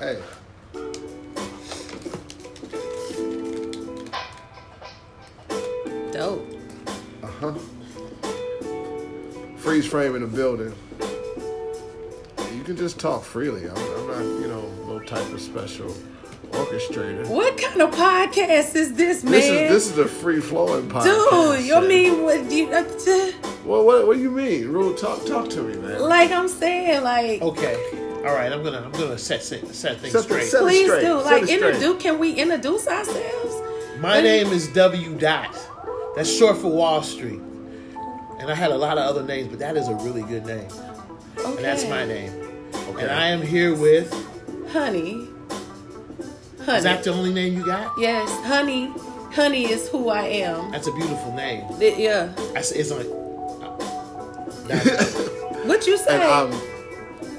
Hey. Dope. Uh huh. Freeze frame in the building. You can just talk freely. I'm, I'm not, you know, no type of special orchestrator. What kind of podcast is this, man? This is this is a free flowing podcast. Dude, you shit. mean what do you uh, t- Well, what what do you mean? Rule, talk talk to me, man. like I'm saying, like Okay. All right. I'm gonna I'm gonna set set, set things Set straight. set- please straight, do. set Like introduce can we introduce ourselves? My name is W. Dot. That's short for Wall Street. And I had a lot of other names, but that is a really good name. Okay. And that's my name. Okay. And I am here with. Honey. Honey. Is that the only name you got? yes, honey. Honey is who I am. That's a beautiful name. Th- yeah. That's, it's like. Uh, that's, What you say? and I'm um,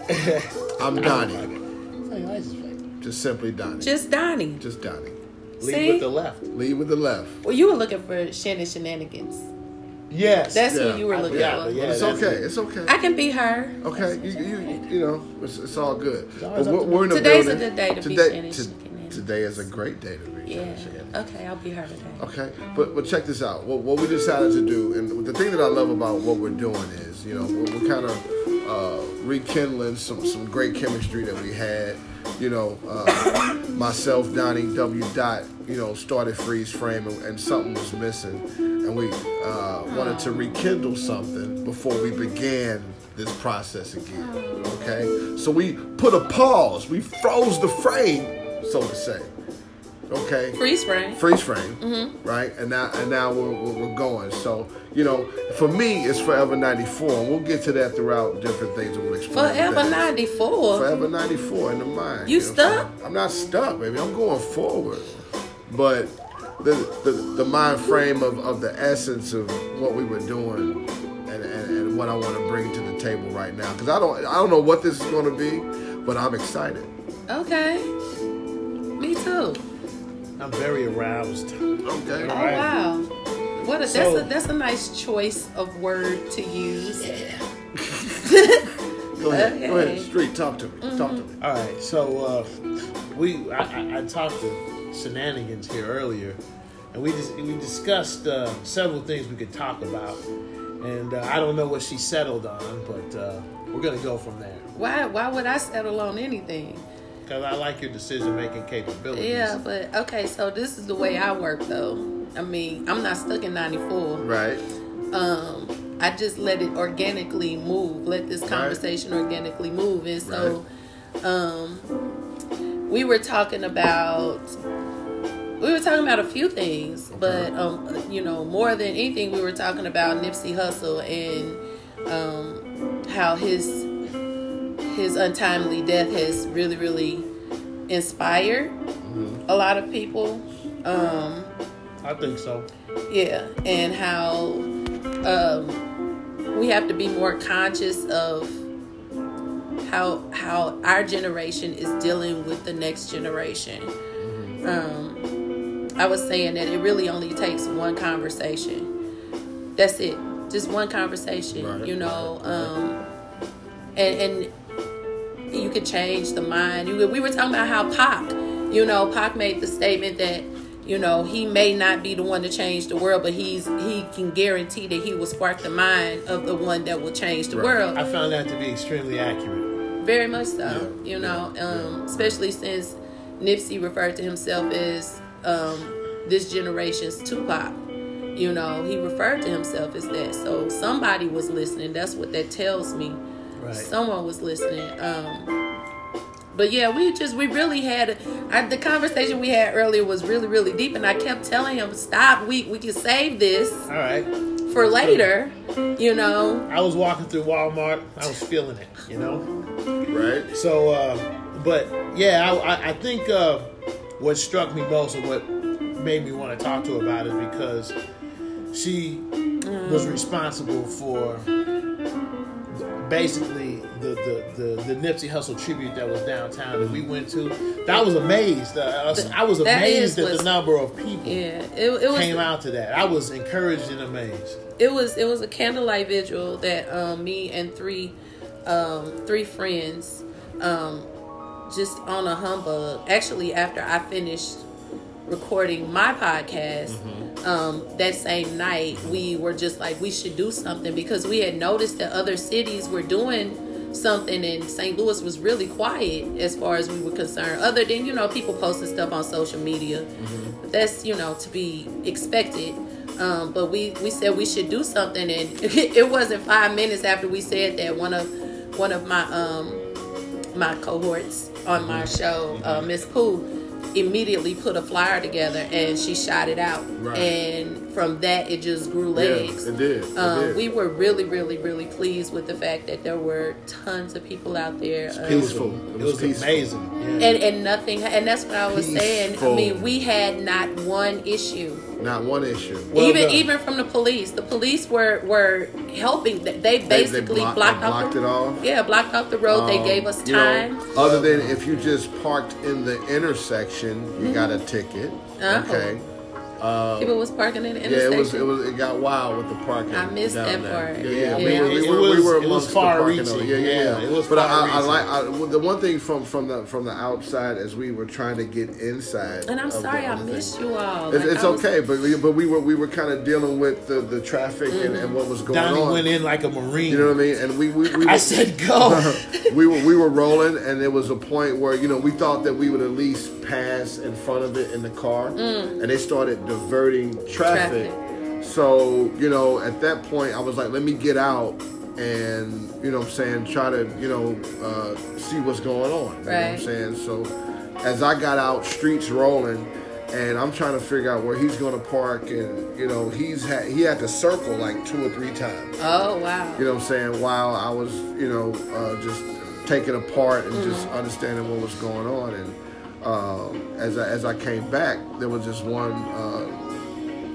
I'm Donnie. Tell your license plate. Just simply Donnie. Just Donnie. Just Donnie. Lead See? with the left. Lead with the left. Well, you were looking for Shannon shenanigans. Yes. That's Yeah. who you were looking forgot, for. yeah. it's okay. it. It's okay. I can be her. Okay, you, you, you know, it's, it's all good. always But we're, we're in the Today's a good day to be today, Shannon to- today is a great day to be Yeah. Shannon Okay, I'll be her today. Okay, but but check this out. What, what we decided to do, and the thing that I love about what we're doing is, you know, we're, we're kind of uh, rekindling some some great chemistry that we had. You know, uh, myself, Donnie, W. Dot, you know, started freeze frame, and, and something was missing, and we uh, wanted to rekindle something before we began this process again. Okay, so we put a pause. We froze the frame, so to say. Okay Freeze frame. freeze frame, mm-hmm. right? And now and now we're, we're, we're going. So you know, for me, it's Forever '94, and we'll get to that throughout different things. We'll explain Forever 94. Forever '94 in the mind. You know I'm stuck? saying? I'm not stuck, baby. I'm going forward, but the the, the mind frame of, of the essence of what we were doing. And, and, and what I want to bring to the table right now, because I don't I don't know what this is going to be, but I'm excited. Okay. Me too. I'm very aroused. Okay. Oh Right. wow. What a, that's a that's a nice choice of word to use. Yeah. Go ahead. Go ahead. Street, talk to me. Talk to me. All right, so uh, we I, I, I talked to Shenanigans here earlier, and we just we discussed uh, several things we could talk about, and uh, I don't know what she settled on, but uh, we're gonna go from there Why why would I settle on anything? Because I like your decision making capabilities. Yeah, but okay, so this is the way I work though. I mean, I'm not stuck in 94. Right. um I just let it organically move. Let this conversation organically move. And so um we were talking about we were talking about a few things, but um you know, more than anything we were talking about Nipsey Hussle and um how his his untimely death has really really inspired a lot of people. Um I think so. yeah, and how um, we have to be more conscious of how how our generation is dealing with the next generation. Um, I was saying that it really only takes one conversation. That's it, just one conversation. Right, you know, right, um, and and you could change the mind. You, we were talking about how Pac, you know, Pac made the statement that you know he may not be the one to change the world, but he's he can guarantee that he will spark the mind of the one that will change the Right. world. I found that to be extremely accurate. Very much so. Yeah, You know, yeah, um, especially since Nipsey referred to himself as um, this generation's Tupac. You know, he referred to himself as that. So somebody was listening. That's what that tells me. Right. Someone was listening. Um, but yeah, we just we really had I, the conversation we had earlier was really really deep, and I kept telling him, "Stop. We we can save this All right. for later." You know. I was walking through Walmart. I was feeling it, you know. Right. So, uh, but yeah, I, I, I think uh, what struck me most and what made me want to talk to her about it because she was responsible for basically the, the, the, the Nipsey Hussle tribute that was downtown that we went to. I was amazed. Uh, I was- I was amazed at the number of people Yeah, it, it was came out to that. I was encouraged and amazed. it was it was a candlelight vigil that um, me and three um, three friends um, just on a humbug. Actually, after I finished recording my podcast, Mm-hmm. um, that same night, we were just like, we should do something because we had noticed that other cities were doing something and St. Louis was really quiet as far as we were concerned. Other than, you know, people posting stuff on social media. Mm-hmm. That's, you know, to be expected. Um, but we, we said we should do something and it wasn't five minutes after we said that one of one of my um my cohorts on my show, uh, Miss Pooh, immediately put a flyer together and she shot it out. Right. And from that, it just grew Yeah, legs. it did. It Um, did. we were really, really, really pleased with the fact that there were tons of people out there. um, peaceful. It It was, was peaceful. amazing. Yeah. and, and nothing, and that's what I was saying. I mean, we had not one issue. Not one issue. Well even done. even from the police, the police were were helping. They they basically block- blocked they off the, it off. Yeah, blocked off the road. they Um, gave us you know, time. other than if you just parked in the intersection, you got a ticket. Oh. Okay. Uh, People was parking in the Yeah, it was it was it got wild with the parking. I missed down that there. part. Yeah, yeah. Yeah. We, Yeah. were, we, It were, was- we were it was far-reaching. parking. Yeah, yeah, Yeah, yeah. it was but I, I like I, the one thing from from the from the outside as we were trying to get inside. and I'm sorry I of thing. missed you all. It's, Like, it's was- okay, but we, but we were we were kind of dealing with the, the traffic and, and what was going Donnie on. Donnie went in like a marine. You know what I mean? And we we, we I were- said go. we were we were rolling, and there was a point where you know we thought that we would at least pass in front of it in the car, and they started diverting traffic. Traffic. So you know, at that point, I was like, let me get out and you know, what I'm saying, try to you know uh, see what's going on. You know what I'm saying? So as I got out, streets rolling. And I'm trying to figure out where he's going to park, and you know he's had he had to circle like two or three times. Oh wow. You know what I'm saying? While I was, you know, uh, just taking apart and just Mm-hmm. understanding what was going on. And um, as I, as I came back, there was just one, uh,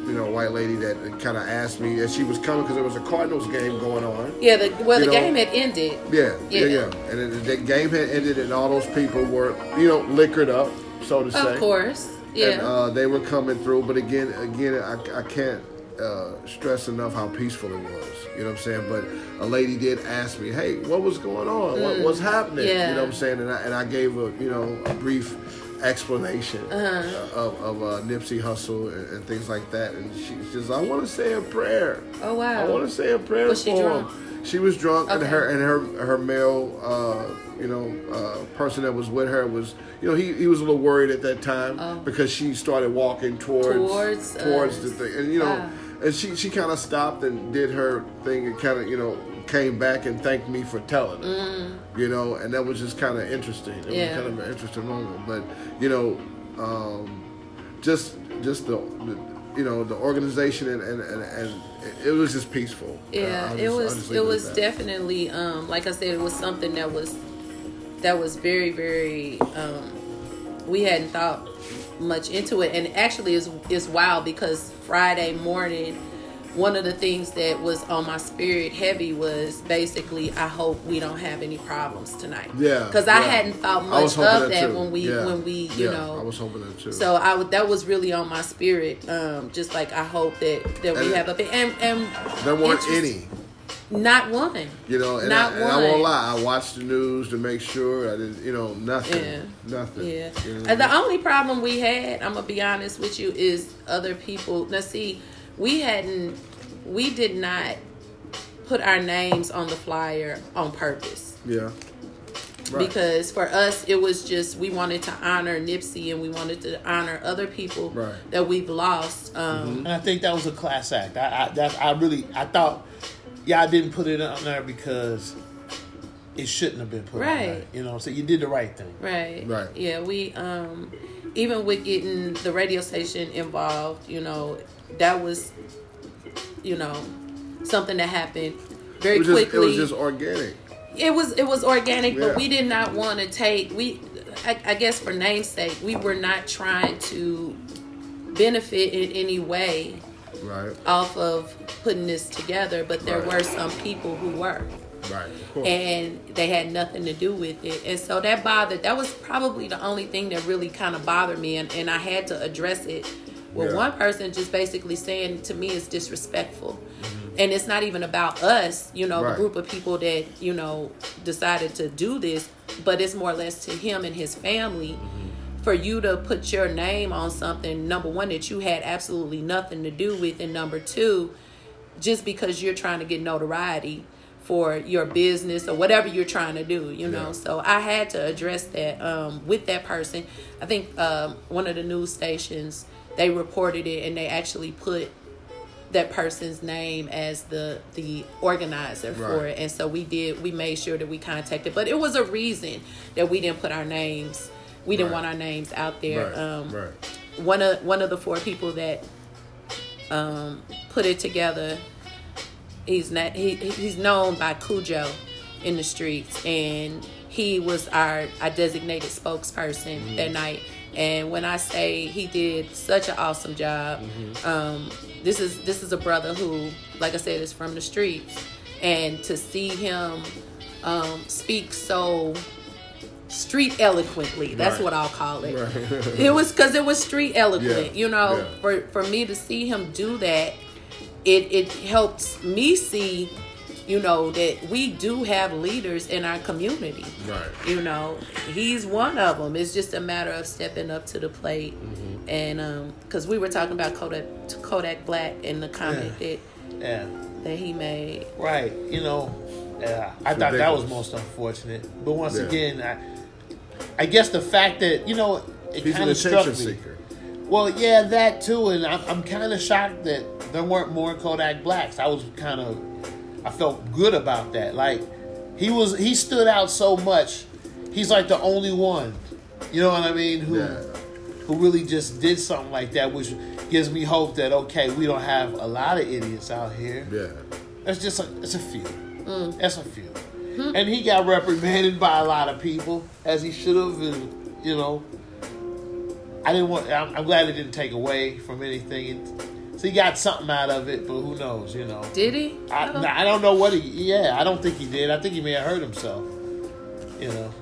you know, white lady that kind of asked me, and she was coming because there was a Cardinals game going on. Yeah. The, well, the know- game had ended. Yeah, yeah, Yeah. yeah. And then the game had ended, and all those people were, you know, liquored up, so to say. Of course. Yeah. And uh, they were coming through, but again, again, I, I can't uh, stress enough how peaceful it was. You know what I'm saying? But a lady did ask me, "Hey, what was going on? What, what's happening?" Mm. Yeah. You know what I'm saying? And I, and I gave a you know a brief explanation Uh-huh. uh, of, of uh, Nipsey Hussle and, and things like that. And she says, "I want to say a prayer. oh wow. I want to say a prayer Was she for drunk? him." She was drunk, and her and her her male, uh, you know, uh, person that was with her was, you know, he, he was a little worried at that time Oh. because she started walking towards Towards towards the thing, and you know, Wow. And she she kind of stopped and did her thing and kind of you know came back and thanked me for telling her, you know, and that was just kind of interesting. It Mm. Yeah. was kind of an interesting moment, but you know, um, just just the, the you know the organization and and, and, and it was just peaceful. Yeah, I'll it was it was definitely um like I said it was something that was that was very very um we hadn't thought much into it and actually is is wild because Friday morning one of the things that was on my spirit heavy was basically I hope we don't have any problems tonight. Yeah, Cuz I yeah. hadn't thought much of that too. when we Yeah. when we you Yeah, know I was hoping that too. so I would that was really on my spirit um just like I hope that that we have a and and there weren't any. Not one. You know, and, Not I, and I won't lie. I watched the news to make sure I didn't, you know, nothing, Yeah. nothing. Yeah. You know what I And the mean? only problem we had, I'm gonna be honest with you, is other people. Now, see, we hadn't, we did not put our names on the flyer on purpose yeah, right. because for us it was just we wanted to honor Nipsey and we wanted to honor other people Right. Mm-hmm. that we've lost. Um, And I think that was a class act. I, I that I really I thought, yeah, I didn't put it on there because it shouldn't have been put on there. You know, so you did the right thing. Right. Right. Yeah, we um even with getting the radio station involved, you know, that was you know, something that happened very it was just, it was just organic. it was it was organic, Yeah. but we did not want to take we I, I guess for namesake, we were not trying to benefit in any way Right, off of putting this together, but there Right. were some people who were right. And they had nothing to do with it. And so that bothered. That was probably the only thing that really kind of bothered me, and, and I had to address it. With Yeah. one person just basically saying to me it's disrespectful, mm-hmm. and it's not even about us. You know, Right. the group of people that you know decided to do this. but it's more or less to him and his family. Mm-hmm. For you to put your name on something, number one, that you had absolutely nothing to do with, and number two, just because you're trying to get notoriety for your business or whatever you're trying to do, you know. Yeah. So I had to address that um, with that person. I think um, one of the news stations they reported it and they actually put that person's name as the the organizer for it and so we did we made sure that we contacted but it was a reason that we didn't put our names we didn't Right. want our names out there Right. um right. one of one of the four people that um put it together he's not he he's known by Cujo in the streets and he was our our designated spokesperson that night and when I say he did such an awesome job um this is this is a brother who like I said is from the streets and to see him um speak so street eloquently that's Right. what I'll call it Right. it was because it was street eloquent Yeah, you know yeah. for for me to see him do that it it helps me see you know that we do have leaders in our community Right. you know he's one of them it's just a matter of stepping up to the plate Mm-hmm. and um because we were talking about kodak kodak black and the comment Yeah. that Yeah. that he made Right. You know, yeah, I thought that was most unfortunate. But once Yeah. again, I, I guess the fact that you know it He's an kind of struck attention me. seeker. Well, yeah, that too, and I'm, I'm kind of shocked that there weren't more Kodak Blacks. I was kind of, I felt good about that. Like he was, he stood out so much. He's like the only one, you know what I mean? Who, Yeah. who really just did something like that, which gives me hope that okay, we don't have a lot of idiots out here. Yeah. That's just a, it's a few. Mm. That's a few. And he got reprimanded by a lot of people, as he should have. And you know, I didn't want. I'm, I'm glad it didn't take away from anything. It, so he got something out of it, but who knows? You know, did he I, Oh. I don't know what he. Yeah, I don't think he did. I think he may have hurt himself. You know.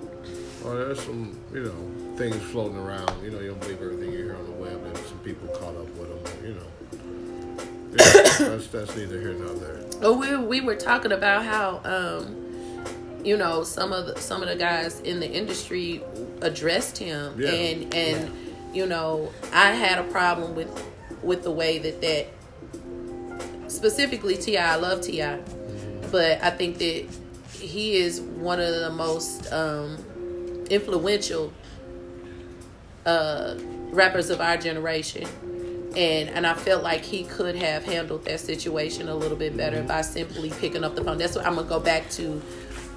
Well, there's some, you know, things floating around. You know, you don't believe everything you hear on the web, and some people caught up with them. You know, Yeah, that's that's neither here nor there. Oh, we we were talking about how um, you know some of the some of the guys in the industry addressed him, Yeah. and and you know I had a problem with with the way that that specifically Ti. I love T.I., but I think that he is one of the most um, influential uh, rappers of our generation and and I felt like he could have handled that situation a little bit better by simply picking up the phone. That's what I'm gonna go back to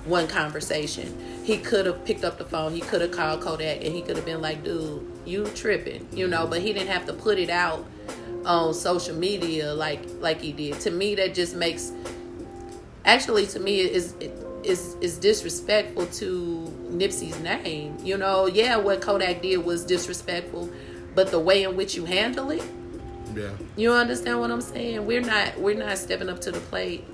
one conversation. He could have picked up the phone. He could have called Kodak, and he could have been like, "Dude, you tripping," you know. Mm-hmm. But he didn't have to put it out on social media like like he did. To me, that just makes actually to me is is is disrespectful to Nipsey's name. You know, yeah, what Kodak did was disrespectful, but the way in which you handle it, Yeah. you understand what I'm saying? We're not we're not stepping up to the plate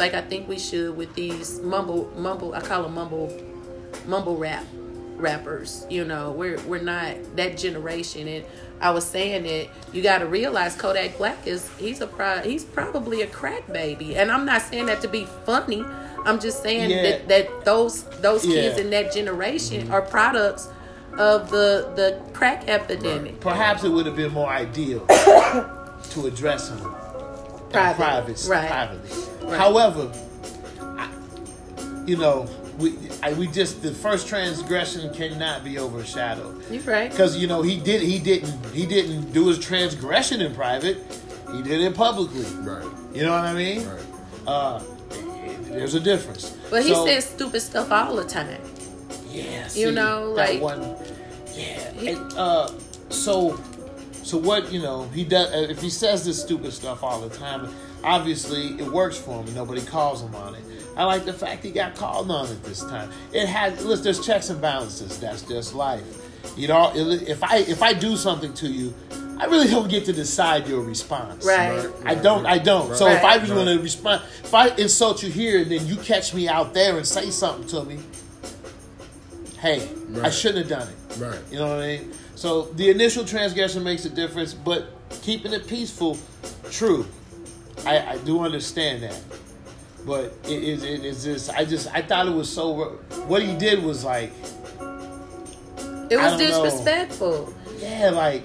like I think we should with these mumble mumble I call them mumble mumble rap rappers. You know, we're we're not that generation and I was saying that you got to realize Kodak Black is he's a pro, he's probably a crack baby, and I'm not saying that to be funny. I'm just saying Yeah. that, that those those kids in that generation are products of the the crack epidemic. Perhaps it would have been more ideal to address him in Private. private, Right. privately. Right. However, I, you know, we I, we just the first transgression cannot be overshadowed You're right. because you know he did he didn't he didn't do his transgression in private, he did it publicly. Right. You know what I mean? Right. Uh, there's a difference. But he So- says stupid stuff all the time. Yeah, You know, that like- one. Yeah, and, uh, so, so what you know, he does. uh, If he says this stupid stuff all the time, obviously it works for him, nobody calls him on it. I like the fact he got called on it this time. It has. Listen, there's checks and balances. That's just life. You know, if I if I do something to you, I really don't get to decide your response. Right. Right. I don't. I don't. So if I Right. was going to respond, if I insult you here and then you catch me out there and say something to me, hey, I shouldn't have done it. Right. You know what I mean? So the initial transgression makes a difference, but keeping it peaceful, true. I, I do understand that. But it is it, it's just I just I thought it was so. What he did was like It was don't know. disrespectful. yeah like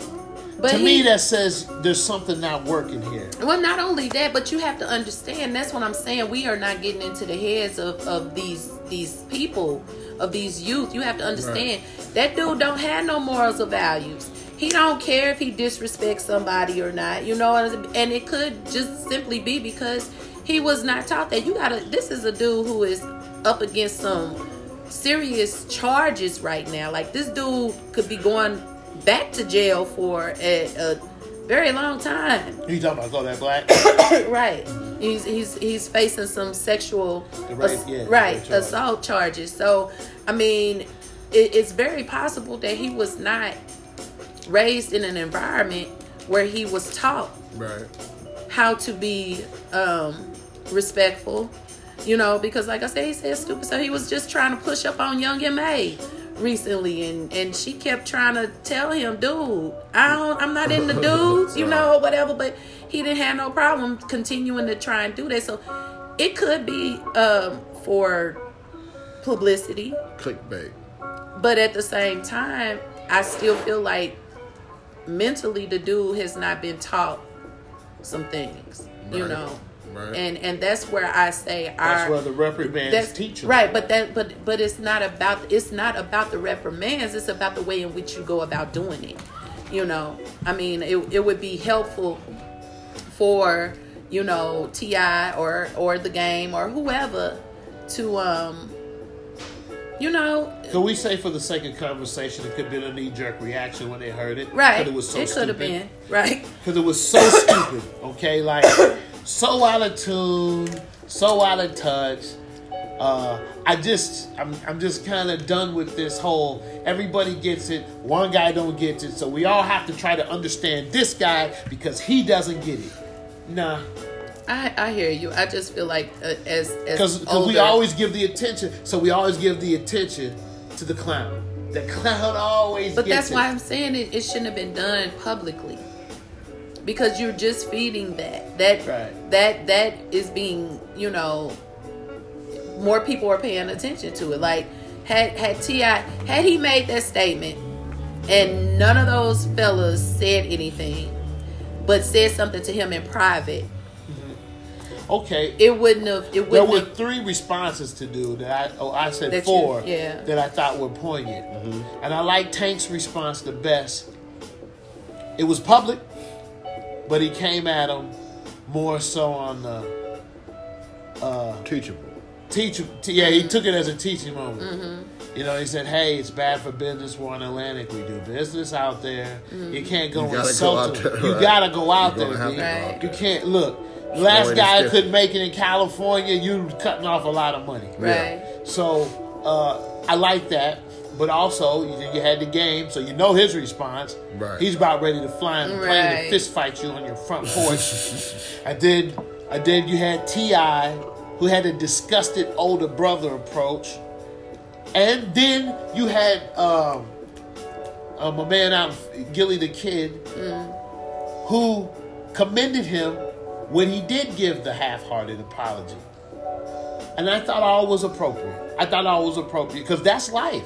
But to he, me that says there's something not working here. Well, not only that, but you have to understand. That's what I'm saying. We are not getting into the heads of, of these these people, of these youth. You have to understand that dude don't have no morals or values. He don't care if he disrespects somebody or not. You know, and it could just simply be because he was not taught that. You gotta. This is a dude who is up against some serious charges right now. Like this dude could be going back to jail for a, a very long time. You talking about Kodak Black? right. He's he's he's facing some sexual rape, ass- yeah, right charge. assault charges. So, I mean, it, it's very possible that he was not raised in an environment where he was taught Right. how to be um, respectful. You know, because like I said, he said stupid. So he was just trying to push up on Young M.A recently, and and she kept trying to tell him, "Dude, I don't, I'm not in the dudes, you know, or whatever." But he didn't have no problem continuing to try and do that. So it could be um, for publicity, Clickbait. but at the same time, I still feel like mentally the dude has not been taught some things, you know. Right. And and that's where I say That's our where the reprimands that's teach right, but that but but it's not about it's not about the reprimands. It's about the way in which you go about doing it. You know, I mean, it it would be helpful for you know T.I. or or the game or whoever to um you know Could we say, for the sake of conversation, it could have been a knee jerk reaction when they heard it? right. Because it was so it could have stupid. been right. Because it was so stupid, okay? Like, so out of tune, so out of touch. Uh, I just, I'm, I'm just kind of done with this whole everybody gets it, one guy don't get it, so we all have to try to understand this guy because he doesn't get it. Nah, I I hear you. I just feel like uh, as as because we always give the attention, so we always give the attention to the clown. The clown always. But that's it. why I'm saying it, it shouldn't have been done publicly. Because you're just feeding that. That Right. that that is being, you know, more people are paying attention to it. Like had had T.I. had he made that statement and none of those fellas said anything, but said something to him in private, Okay, it wouldn't have it There wouldn't were have, three responses to do that I oh I said That you- four yeah. that I thought were poignant, and I like Tank's response the best. It was public, but he came at him more so on the uh, Teachable. teach. T- yeah, he took it as a teaching moment. Mm-hmm. You know, he said, "Hey, it's bad for business. We're on Atlantic. We do business out there. Mm-hmm. You can't go You gotta insult go out them. there, You gotta go out You're there. gonna have B. to go out You can't look. Last guy couldn't make it in California. You cutting off a lot of money. right. So uh, I like that. But also, you, you had the game, so you know his response. Right. He's about ready to fly in the plane Right. and fist fight you on your front porch. I did. I did. You had T.I., who had a disgusted older brother approach, and then you had um, uh, my man out, Gillie Da Kid, who commended him when he did give the half-hearted apology. And I thought all was appropriate. I thought all was appropriate because that's life.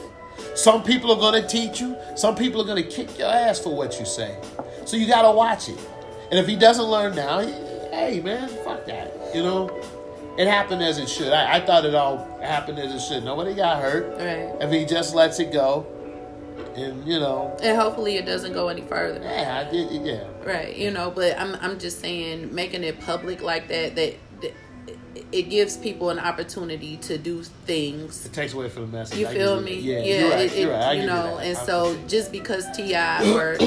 Some people are going to teach you. Some people are going to kick your ass for what you say. So you got to watch it. And if he doesn't learn now, hey man, fuck that. You know, it happened as it should. I, I thought it all happened as it should. Nobody got hurt. Right. If he just lets it go, and you know, And hopefully it doesn't go any further. yeah, I did. Yeah, Right, you know, but I'm I'm just saying making it public like that that, that it gives people an opportunity to do things. it takes away from the message. You I feel me? you- Yeah, you're right. it, it- you're right. I you know, that. and I so just because T.I. or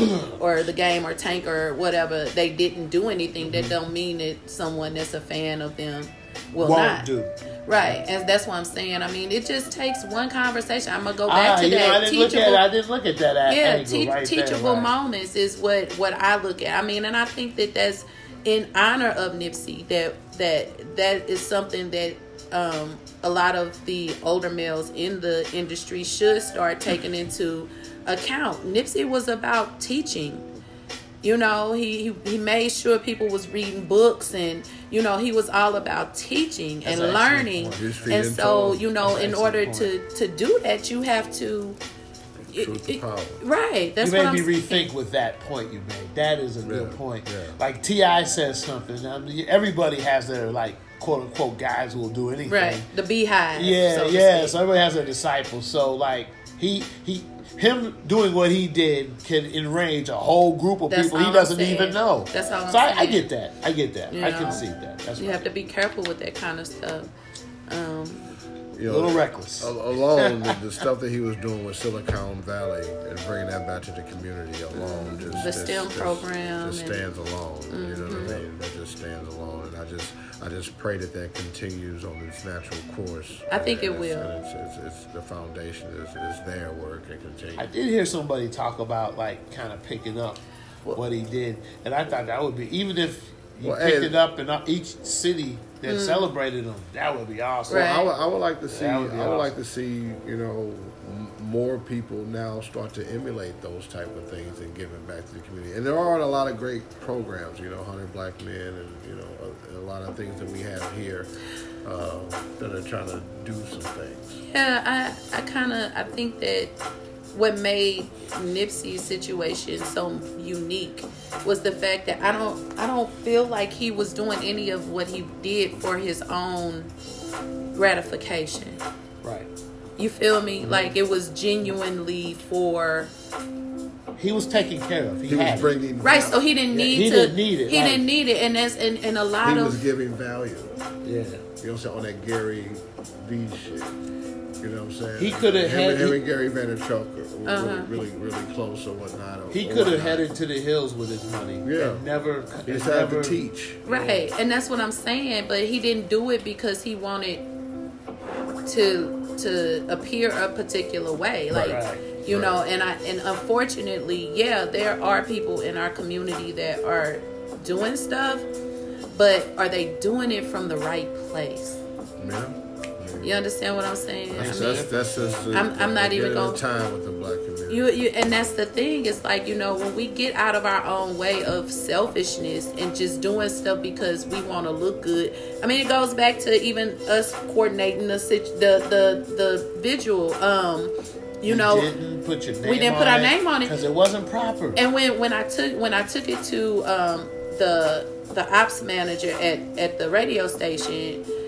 or the game or Tank or whatever they didn't do anything, that mm-hmm. don't mean that someone that's a fan of them will won't not. do. Right, and that's what I'm saying. I mean, it just takes one conversation. I'm gonna go back Ah, to you know, I that didn't look teachable at. I didn't look at that yeah te- right there, teachable right. moments is what what i look at i mean and i think that that's in honor of nipsey that that that is something that um a lot of the older males in the industry should start taking into account nipsey was about teaching You know, he, he he made sure people was reading books, and you know, he was all about teaching and That's learning. point. Just feed And so, it. you know, That's in order excellent to to do that, you have to. Truth to it- power. Right. That's you what made I'm me saying. rethink with that point you made. That is a good point. yeah. Like T.I. says something. I mean, everybody has their like quote unquote guys who will do anything. Right. The beehive. Yeah, so yeah. So everybody has their disciples. So like he he him doing what he did can enrage a whole group of That's people he doesn't even know. That's all I'm so I, I get that. I get that. You I know? can see that. That's you right. have to be careful with that kind of stuff. Um, You a little reckless. alone the, the stuff that he was doing with Silicon Valley and bringing that back to the community alone just The just- STEM just- program just and- Mm-hmm. stands alone you know what I mean that just stands alone and I just I just pray that that continues on its natural course I think it And it's- will. and it's, it's, it's the foundation is, is there where it can continue I did hear somebody talk about like kind of picking up what he did, and I thought that would be even if you Well, picked hey- it up in each city that celebrated them. that would be awesome. Mm. Right. I would, I would like to see. That I would be would like to see you know more people now start to emulate those type of things and giving back to the community. And there are a lot of great programs. You know, Hundred Black Men, and you know a, a lot of things that we have here uh, that are trying to do some things. yeah, I, I kind of I think that what made Nipsey's situation so unique was the fact that I don't I don't feel like he was doing any of what he did for his own gratification. Right. You feel Mm-hmm. me? Like it was genuinely for He was taken care of. He, He had was it. bringing right. So he didn't Yeah, need he to. didn't need it, He right. didn't need it, and that's and, and a lot He of was giving value. Yeah. You know what I'm saying on that Gary V shit. You know what I'm saying? He coulda him, had- and- him he- and Gary Vaynerchuk were Uh-huh. really, really, really close or whatnot. Or, He could have headed to the hills with his money. Yeah. And never. He just had never to teach. Right, and that's what I'm saying. But he didn't do it because he wanted to to appear a particular way, like Right. you know. And I and unfortunately, yeah, there are people in our community that are doing stuff, but are they doing it from the right place? Yeah. You understand what I'm saying? That's, I mean, that's, that's just the, I'm- I'm not the even gonna- time with the black community. You, you and that's the thing is like you know when we get out of our own way of selfishness and just doing stuff because we want to look good i mean it goes back to even us coordinating the the the, the visual um you know didn't put your name we didn't put our name on it. because it wasn't proper. and when when i took when i took it to um the the ops manager at at the radio station the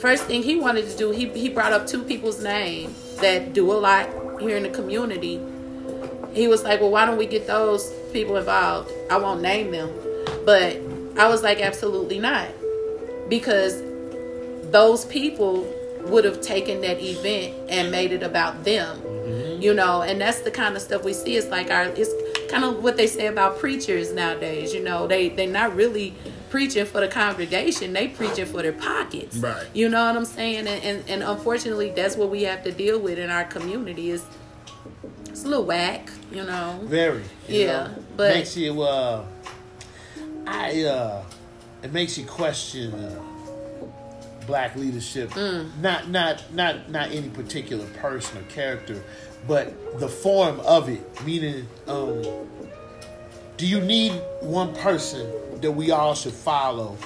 first thing he wanted to do he he brought up two people's name that do a lot here in the community. He was like well why don't we get those people involved? I won't name them. But i was like absolutely not. Because those people would have taken that event and made it about them mm-hmm. you know? And that's the kind of stuff we see. It's like our it's kind of what they say about preachers nowadays you know? They they're not really preaching for the congregation they preaching for their pockets Right. you know what i'm saying and, and and unfortunately that's what we have to deal with in our community is it's a little whack you know Very. you Yeah, know. but- makes you. Uh, I. Uh, it makes you question uh, black leadership. Mm. Not not not not any particular person or character, but the form of it. Meaning, um, do you need one person that we all should follow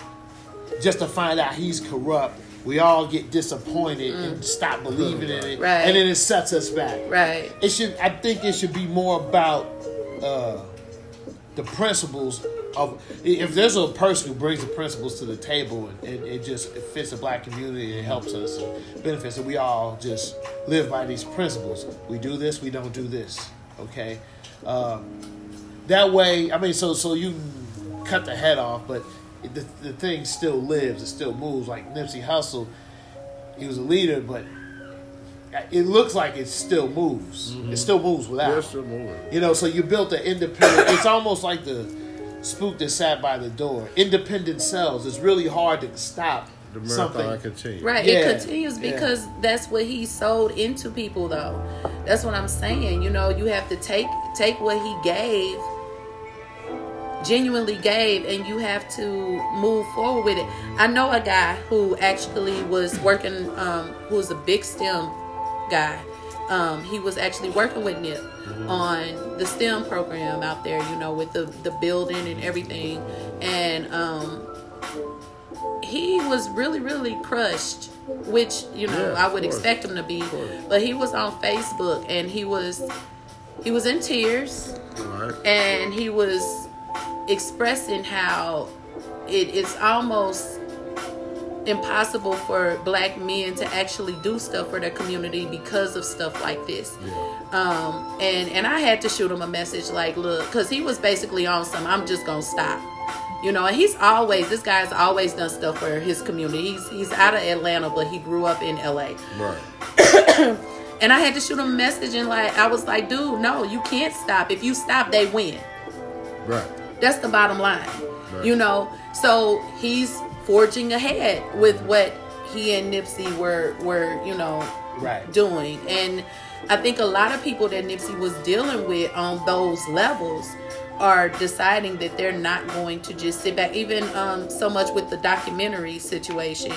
just to find out he's corrupt? We all get disappointed and stop believing in it, Mm. Right. and then it sets us back right it should i think it should be more about uh, the principles of if there's a person who brings the principles to the table and, and it just it fits the black community and helps us and benefits and we all just live by these principles we do this we don't do this okay um, that way i mean so so you cut the head off but the, the thing still lives it still moves like nipsey Hussle, he was a leader but it looks like it still moves. It mm-hmm. still moves without. They're still moving. You know, so you built an independent. It's almost like the spook that sat by the door. Independent cells. It's really hard to stop The marathon something. continues. Right, Yeah, it continues yeah. because that's what he sold into people though. That's what I'm saying. You know, you have to take take what he gave genuinely gave and you have to move forward with it. I know a guy who actually was working um who was a big STEM guy um, he was actually working with Nip on the STEM program out there, you know, with the, the building and everything. And um, he was really, really crushed, which, you know, Yeah, I would course. expect him to be. But he was on Facebook and he was he was in tears. Right. and he was expressing how it is almost impossible for black men to actually do stuff for their community because of stuff like this. Um and and i had to shoot him a message like look because he was basically on some i'm just gonna stop. You know and he's always this guy's always done stuff for his community. He's he's out of atlanta but he grew up in la Right. and I had to shoot him a message and like I was like, dude, no, you can't stop. If you stop, they win. Right. That's the bottom line. Right. You know? So he's forging ahead with what he and Nipsey were were, you know, Right. doing. And I think a lot of people that Nipsey was dealing with on those levels are deciding that they're not going to just sit back. Even um, so much with the documentary situation.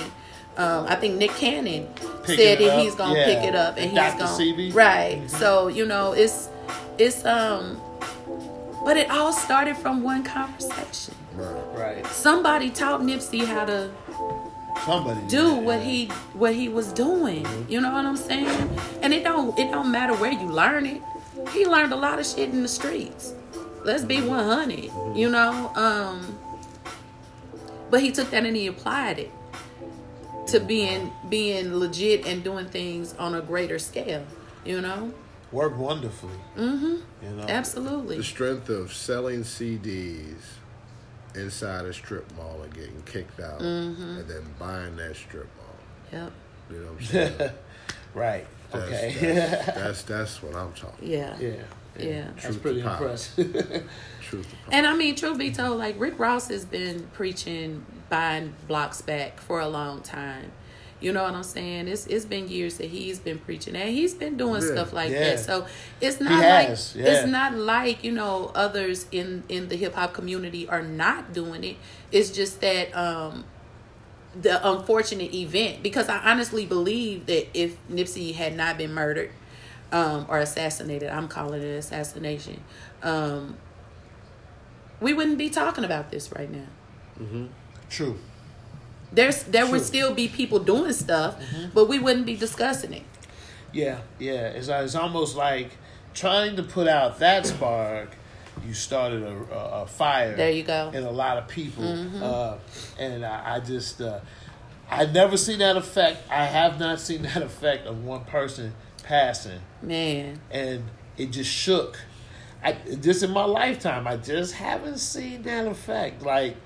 Um, I think Nick Cannon Pick said that up, he's gonna yeah. pick it up and he's Dr. gonna Sebi? right. So you know, it's it's um, but it all started from one conversation. Right. Right. Somebody taught Nipsey how to Somebody do what he what he was doing. You know what I'm saying? And it don't it don't matter where you learn it. He learned a lot of shit in the streets. Let's be 100. You know, um, but he took that and he applied it to being being legit and doing things on a greater scale. You know, worked wonderfully. Mm-hmm. You know. absolutely. The strength of selling CDs inside a strip mall and getting kicked out, Mm-hmm. and then buying that strip mall. Yep. You know what I'm saying? Right. That's, Okay. That's, that's that's what I'm talking. Yeah. yeah. Yeah. That's pretty impressive. Truth. And I mean, truth be told, like Rick Ross has been preaching buying blocks back for a long time. You know what I'm saying? It's it's been years that he's been preaching and he's been doing Yeah. stuff like Yeah. that. So it's not has, like yeah. it's not like you know others in in the hip hop community are not doing it. It's just that um the unfortunate event because I honestly believe that if Nipsey had not been murdered um, or assassinated, I'm calling it assassination. Um, we wouldn't be talking about this right now. True. There's there would still be people doing stuff, but we wouldn't be discussing it. Yeah, yeah. It's, it's almost like trying to put out that spark. You started a, a, a fire. There you go. In a lot of people, uh, and I, I just uh, I've never seen that effect. I have not seen that effect of one person passing, Man, and it just shook. I just in my lifetime, I just haven't seen that effect. Like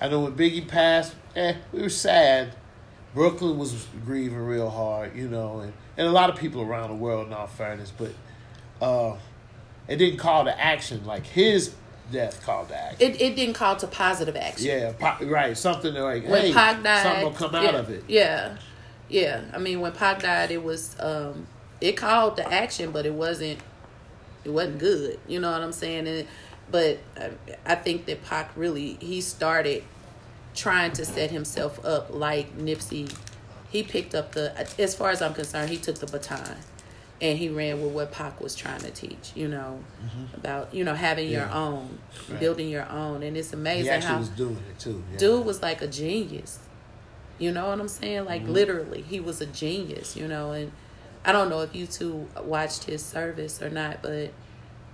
I know when Biggie passed, eh, we were sad. Brooklyn was grieving real hard, you know, and, and a lot of people around the world, in all fairness, but uh, it didn't call to action like his death called to action. it, it didn't call to positive action. yeah, po- right. Something like, when hey, Pac died, something will come out yeah, of it. Yeah, yeah. I mean, when Pac died, it was um, it called to action, but it wasn't it wasn't good. You know what I'm saying? And, but I, I think that Pac really he started trying to set himself up like Nipsey. He picked up the as far as I'm concerned, he took the baton. And he ran with what Pac was trying to teach, you know, about you know having your Mm-hmm. Own, Right. building your own, and it's amazing how was doing it too. Yeah. dude was like a genius. You know what I'm saying? Like Mm-hmm. literally, he was a genius. You know, and I don't know if you two watched his service or not, but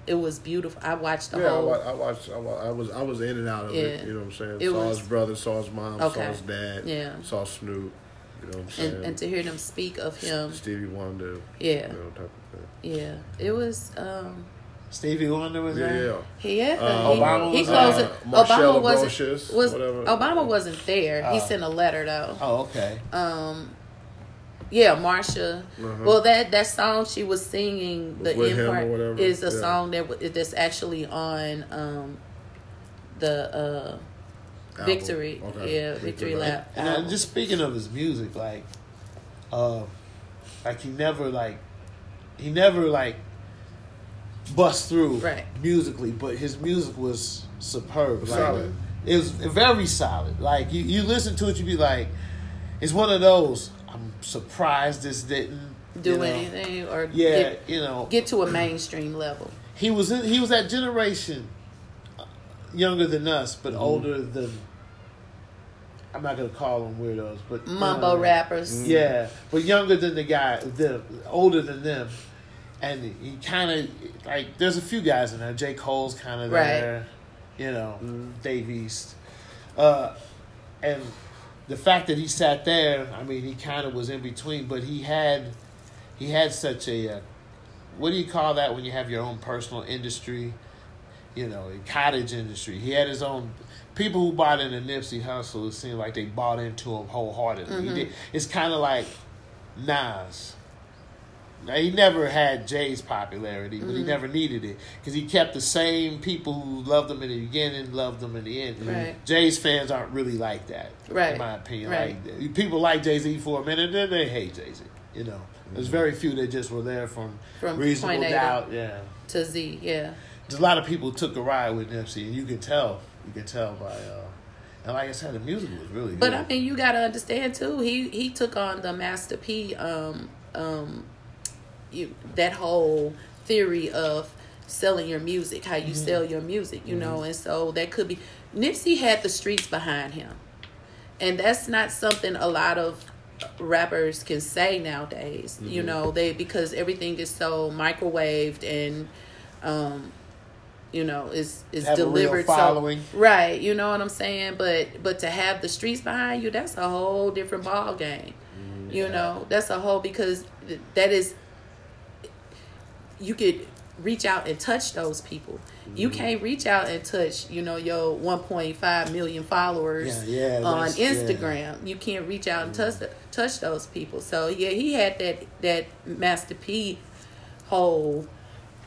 it was beautiful. I watched the Yeah, I, whole. wa- I watched. I, wa- I was. I was in and out of it. Yeah. You know what I'm saying? It saw was- his brother, saw his mom, Okay. saw his dad. Yeah. Saw Snoop. You know what I'm saying? and, and to hear them speak of him, Stevie Wonder. yeah, You know, type of thing. yeah, it was. um Stevie Wonder was Yeah, there. yeah. he Uh, he, Obama he was closed there. it. Uh, Obama wasn't Brocious, was whatever. Obama wasn't there. he Oh. sent a letter though. Oh, okay. um yeah marsha well that that song she was singing the Uh-huh. With end him or part whatever, is a yeah. song that that's actually on um the uh victory Okay. yeah victory lap And uh, album. just speaking of his music, like, uh, like he never like, he never like, bust through Right. musically, but his music was superb. Like, Solid. It was very solid. Like you, you listen to it, you be like, it's one of those. I'm surprised this didn't do you know? anything or Yeah, get, you know, get to a mainstream level. he was in, he was that generation uh, younger than us, but older than. I'm not gonna call them weirdos, but you know Mumbo what I mean? rappers. Yeah, but younger than the guy, the older than them, and he kind of like. There's a few guys in there. J. Cole's kind of Right. there, you know, Dave East, uh, and the fact that he sat there. I mean, he kind of was in between, but he had he had such a uh, what do you call that when you have your own personal industry? You know, a cottage industry. He had his own. People who bought into Nipsey Hussle, it seemed like they bought into him wholeheartedly. He did, it's kind of like Nas. Now, he never had Jay's popularity, but he never needed it because he kept the same people who loved him in the beginning, loved him in the end. Right. Jay's fans aren't really like that, Right. in my opinion. Right. Like people like Jay Z for a minute, then they hate Jay Z. You know, there's very few that just were there from, From reasonable point A to- doubt. Yeah, To Z, yeah. there's a lot of people who took a ride with Nipsey, and you can tell. You can tell by, uh, and like I said, the music was really good. But I mean, you gotta understand too. He he took on the Master P, um, um, you that whole theory of selling your music, how you mm-hmm. sell your music, you know, mm-hmm. and so that could be. Nipsey had the streets behind him, and that's not something a lot of rappers can say nowadays. You mm-hmm. know, they because everything is so microwaved and. Um, you know, is is Have delivered following. so right. You know what I'm saying? But but to have the streets behind you, that's a whole different ball game. You know, that's a whole because that is you could reach out and touch those people. You mm-hmm. can't reach out and touch, you know, your 1.5 million followers Yeah, yeah, on that's- yeah. Instagram. You can't reach out and mm-hmm. touch touch those people. So yeah, he had that that Master P whole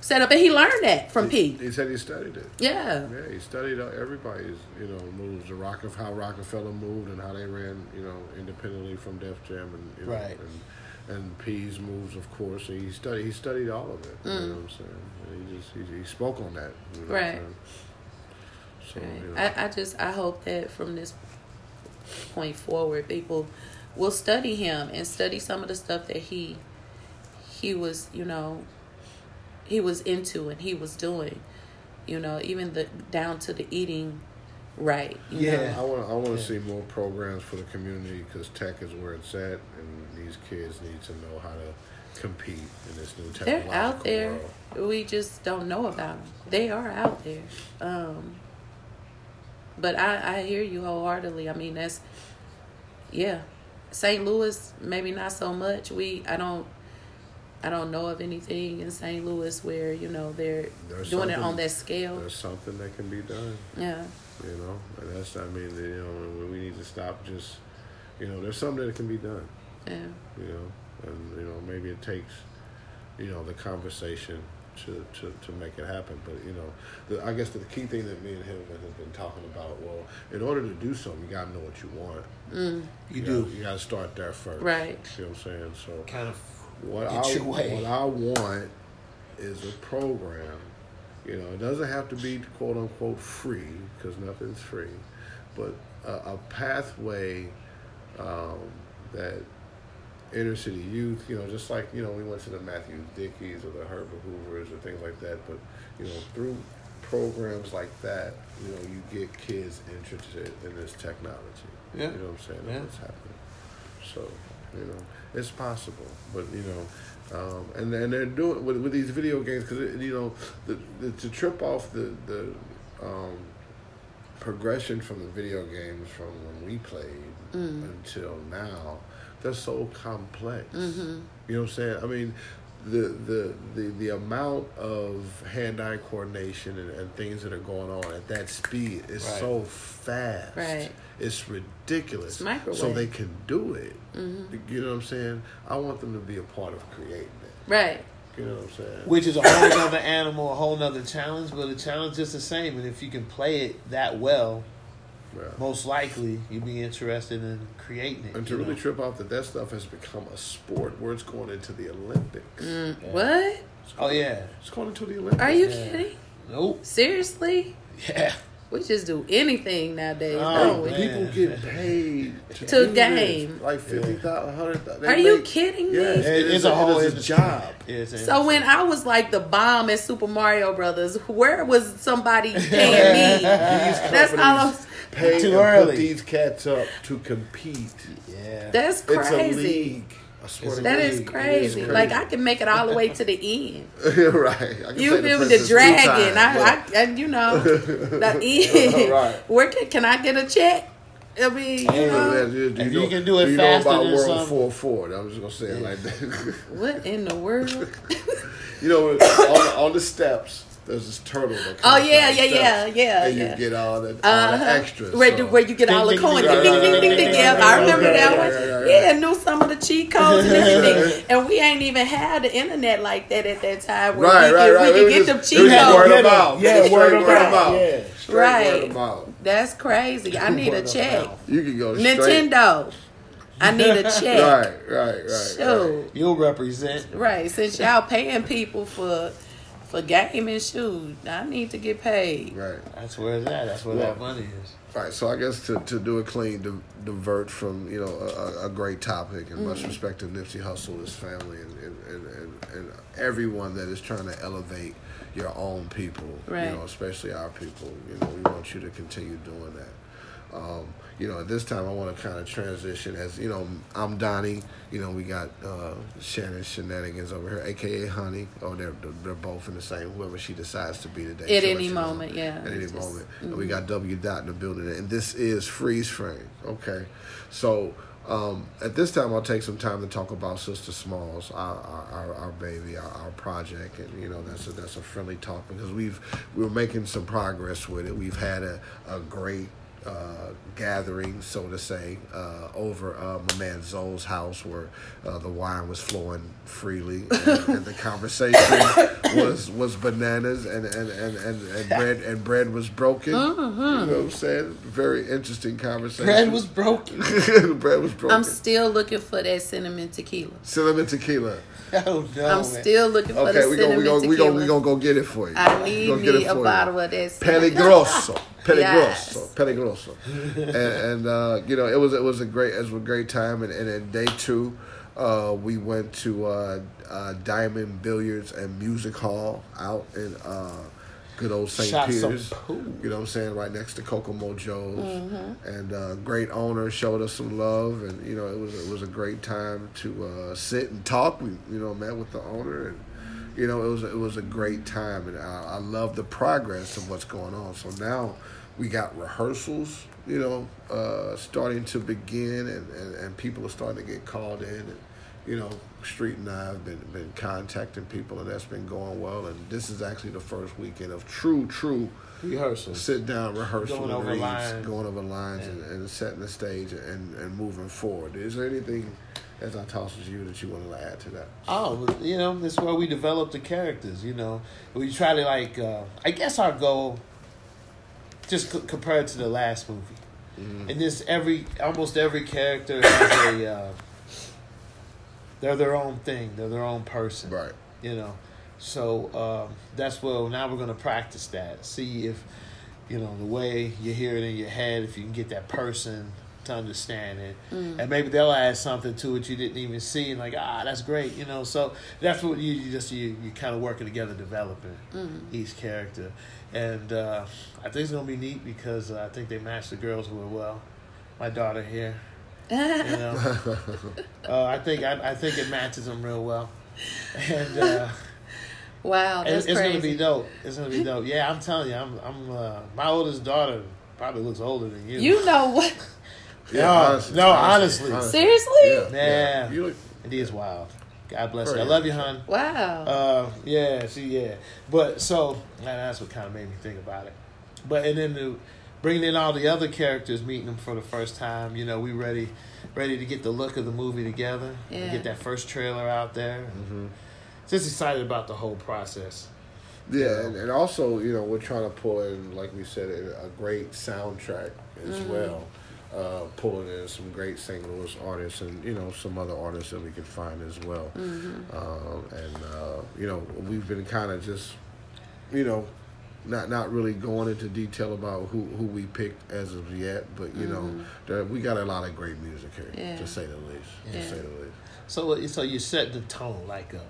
set up, and he learned that from P. He said he studied it. Yeah, Yeah, he studied everybody's, you know, moves, the rock of how Roc-A-Fella moved and how they ran, you know, independently from Def Jam and you know, Right. and and P's moves, of course. He studied, he studied all of it. You know mm. what I'm saying? He just he, he spoke on that. You know Right. So Right. you know, I, I just I hope that from this point forward, people will study him and study some of the stuff that he he was, you know, he was into and he was doing. You know, even the down to the eating right. You Yeah. know? I want I want to see more programs for the community because tech is where it's at, and these kids need to know how to compete in this new They're out there. world. We just don't know about them. They are out there. Um, but I, I hear you wholeheartedly. I mean, that's yeah. St. Louis, maybe not so much. We I don't I don't know of anything in St. Louis where you know they're There's doing it on that scale. There's something that can be done. Yeah, You know, and that's I mean, you know, we need to stop just, you know, there's something that can be done. yeah, You know, and you know maybe it takes, you know, the conversation to to, to make it happen. But you know, the, I guess the key thing that me and him have been talking about. Well, in order to do something, you gotta know what you want. Mm. you gotta- do You gotta start there first. Right. See what I'm saying? So kind of what Get I your way. what I want is a program. You know, it doesn't have to be quote unquote free because nothing's free, but a, a pathway um, that inner city youth. You know, just like you know we went to the Matthew Dickies or the Herbert Hoovers or things like that. But you know, through programs like that, you know, you get kids interested in this technology. Yeah. You know what I'm saying? Yeah. That's what's happening. So, you know, it's possible, but you know, um, and and they're doing with, with these video games because you know, the, the, to trip off the the um, progression from the video games from when we played until now, they're so complex. You know what I'm saying? I mean. The, the, the, the amount of hand-eye coordination and, and things that are going on at that speed is Right. so fast. Right. It's ridiculous. It's microwave. So they can do it. Mm-hmm. You know what I'm saying? I want them to be a part of creating it. right. You know what I'm saying? which is a whole other animal, a whole other challenge, but the challenge is the same. And if you can play it that well, Yeah. most likely you'd be interested in creating it. And to really know? trip off that that stuff has become a sport where it's going into the Olympics. Mm, what? It's Oh yeah. It's going into the Olympics. Are you Yeah. kidding? Nope. Seriously? Yeah. We just do anything nowadays, Oh, don't we? man. People get paid to, To do game. this. like fifty thousand, hundred thousand. Are you kidding me? Yes, It- it it's a a, whole it is a job. It's an So when I was like the bomb at Super Mario Brothers, where was somebody paying me? These That's all. companies I'm- pay Too early. put these cats up to compete. yeah. That's It's a crazy. League. I swear It's to a That God. is crazy. crazy. Like I can make it all the way to the end. right. I can You say feel me? The princess dragon. times, I, I, and you know, the end. Right. Where can, can I get a check? I mean, you but- know, Man, do If know, you can do it you faster know about than World Four Four. I'm just gonna say it like that. what in the world? you know, on, on the steps, there's this turtle that Oh comes yeah, yeah, yeah, yeah, and yeah. you get all the all Uh-huh. the extras. Where, so- where you get all the Ding, ding, coins. ding, Ding, ding, ding, ding, ding. Yeah, I remember that one. Yeah, knew some of the cheat codes and everything. And we ain't even had the internet like that at that time where Right, we right, could, right. we could get just- them cheat was just codes. word Yeah, of mouth. yeah, Straight word of word of mouth, mouth. yeah. Straight Right. word of mouth. That's crazy. I need a check. You can go straight. Nintendo. I need a check. Right, right, right. Shoot. You'll represent. Right. Since y'all paying people for for gaming shoes, I need to get paid. Right. right. That's where it's at. That's where that money is. Right, so I guess to, to do it clean, di- divert from you know a, a- a great topic, and Mm-hmm. much respect to Nipsey Hussle, his family, and, and, and, and, and everyone that is trying to elevate your own people, Right. you know, especially our people. You know, we want you to continue doing that. Um, you know, at this time, I want to kind of transition as you know, I'm Donnie. You know, we got uh, Shannon Shenanigans over here, aka Honey. Oh, they're they're both in the same. Whoever she decides to be today. At any let you know. moment, yeah. At any just- moment. And we got W Dot in the building, and this is Freeze Frame. Okay, so um, at this time, I'll take some time to talk about Sister Smalls, our our, our, our baby, our, our project, and you know that's a that's a friendly talk because we've we're making some progress with it. We've had a a great. Uh, gathering, so to say, uh, over uh, my man Zoe's house, where uh, the wine was flowing freely, and, and the conversation was was bananas, and and, and, and, and bread and bread was broken. You know what I'm saying? Very interesting conversation. Bread was broken. bread was broken. I'm still looking for that cinnamon tequila. cinnamon tequila. Oh no, I'm man. still looking for Okay, the we gonna we gonna we tequila. gonna we gonna go get it for you. I need gonna get it a for you. bottle of that. cinnamon- Peligroso, peligroso, Yes. peligroso, and, and uh, you know it was it was a great it was a great time, and, and then day two, uh, we went to uh, uh, Diamond Billiards and Music Hall out in uh, good old St. Peter's. You know what I'm saying, right next to Kokomo Joe's, Mm-hmm. and uh, great owner showed us some love, and you know it was it was a great time to uh, sit and talk. We you know met with the owner and you know, it was it was a great time, and I, I love the progress of what's going on. So now we got rehearsals, you know, uh, starting to begin, and, and, and people are starting to get called in, and you know, Street and I have been been contacting people, and that's been going well. And this is actually the first weekend of true, true rehearsal. sit down rehearsal, Going over reads, lines. going over lines, and, and setting the stage, and, and moving forward. Is there anything? As I toss it to you, that you want to add to that? Oh, you know, this is where we develop the characters. You know, we try to like. Uh, I guess our goal, just c- compared to the last movie, Mm-hmm. and this every almost every character has a. Uh, they're their own thing. They're their own person. Right. You know, so um, that's well. Now we're gonna practice that. See if you know the way you hear it in your head. If you can get that person to understand it, and maybe they'll add something to it you didn't even see, and like ah, that's great. You know, so that's what you, you just you you kind of working together, developing each character, and uh, I think it's gonna be neat because uh, I think they match the girls real well. My daughter here. You know, uh, I think I, I think it matches them real well, and uh, Wow, it's, that's it's crazy. gonna be dope. It's gonna be dope. Yeah, I'm telling you, I'm I'm uh, my oldest daughter probably looks older than you. You know what? No, no, honestly. Seriously? Yeah, Yeah. You look, it is wild. God bless you. I love you, hon. Wow. Uh, yeah, she yeah. But so and that's what kind of made me think about it. But and then the, bringing in all the other characters, meeting them for the first time. You know, we ready, ready to get the look of the movie together. and Yeah. Get that first trailer out there. Mm-hmm. Just excited about the whole process. yeah, and, and also you know we're trying to pull in, like we said, a a great soundtrack as well. Uh, pulling in some great St. Louis artists and you know some other artists that we can find as well. Um, and uh, you know we've been kind of just you know not not really going into detail about who, who we picked as of yet, but you know, there, we got a lot of great music here, Mm-hmm. Yeah. to say the least. Yeah. To say the least. So, so you set the tone like a,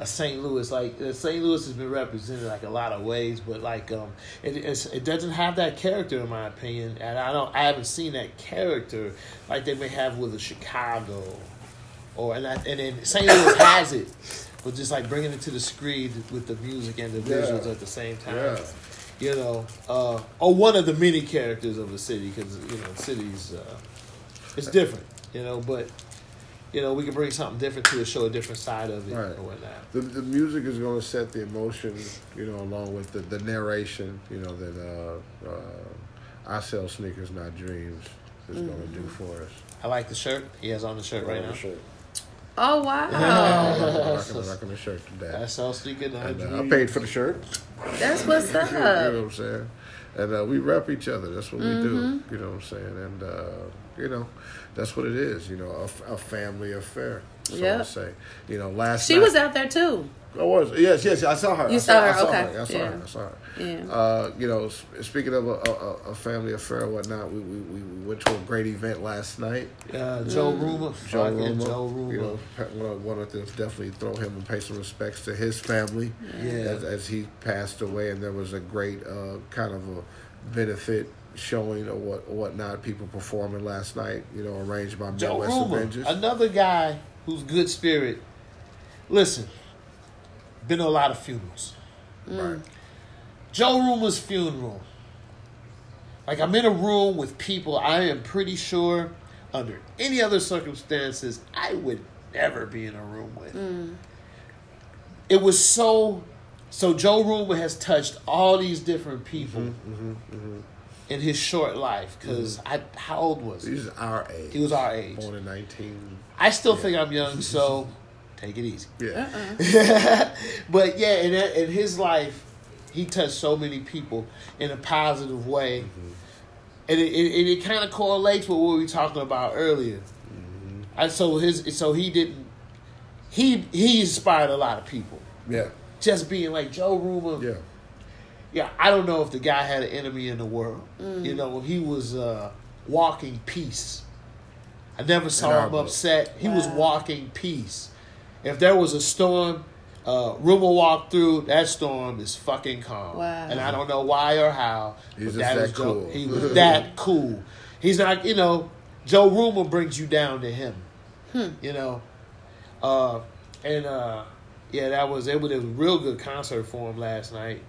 a St. Louis. Like uh, St. Louis has been represented like a lot of ways, but like um, it it doesn't have that character in my opinion, and I don't I haven't seen that character like they may have with a Chicago, or and I, and then St. Louis has it, but just like bringing it to the screen with the music and the visuals Yeah. at the same time. Yeah. You know, uh, or one of the many characters of the city, because you know, cities, uh, it's different. You know, but you know, we can bring something different to it, show a different side of it Right. or whatnot. The, the music is going to set the emotion, you know, along with the, the narration, you know, that uh, uh, I sell sneakers, not dreams, is going to do for us. I like the shirt. He has on the shirt right now. Sure. Oh wow, I'm rocking, I'm rocking the shirt today. I saw sneaker nine And, uh, I paid for the shirt. that's what's up. you know what. I'm saying? And uh, we rep each other. That's what we Mm-hmm. do. You know what I'm saying? And uh, you know, that's what it is. You know, a, a family affair. So Yep. I say. You know, last She night, was out there too. I was. Yes, yes. I saw her. You I saw her, I saw okay. her. I saw Yeah. her. I saw her. Yeah. Uh, you know, speaking of a, a, a family affair or whatnot, we, we, we went to a great event last night. Uh, Joe Mm. Rumor. Joe Fucking Rumor. Joe Rumor. You know, want to want to definitely throw him and pay some respects to his family Yeah. as, as he passed away, and there was a great uh, kind of a benefit showing or what or whatnot. People performing last night, you know, arranged by Joe Midwest Rumor. Avengers. Another guy who's good spirit. Listen, been to a lot of funerals. Mm. Right. Joe Rumor's funeral. Like I'm in a room with people I am pretty sure under any other circumstances I would never be in a room with. Mm. It was so so Joe Rumor has touched all these different people mm-hmm, mm-hmm, mm-hmm. In his short life cuz mm. I how old was he? He was our age. He was our age. born in nineteen. I still think I'm young, so take it easy. Yeah. But yeah, in, in his life, he touched so many people in a positive way, mm-hmm. and it, it, it kind of correlates with what we were talking about earlier. Mm-hmm. And so his so he didn't he he inspired a lot of people Yeah. just being like Joe Rumor. Yeah. Yeah, I don't know if the guy had an enemy in the world. You know, he was uh, walking peace. I never saw him book. upset. He was walking peace. If there was a storm, uh, Rumor walked through. That storm is fucking calm. Wow. And I don't know why or how. He's but just that that was Joe- cool. He was that cool. He's not, you know, Joe Rumor brings you down to him. You know, uh, and uh, yeah, that was it. Was a real good concert for him last night.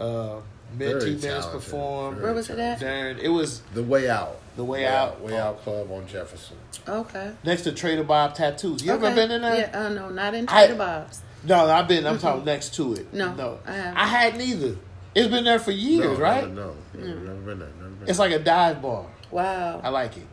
Uh, Very Mid T Menace talented. performed. Very Where was it at? Darren, it was The way out. The Way Out. Way out club on Jefferson. Okay. next to Trader Bob Tattoos. You ever okay. been in there? Yeah. Uh, no, not in I- Trader Bob's. No, I've been. I'm talking next to it. No, no, I haven't. I hadn't either. It's been there for years, no, right? No, no, no, never been there. Never been It's like a dive bar. Wow. I like it.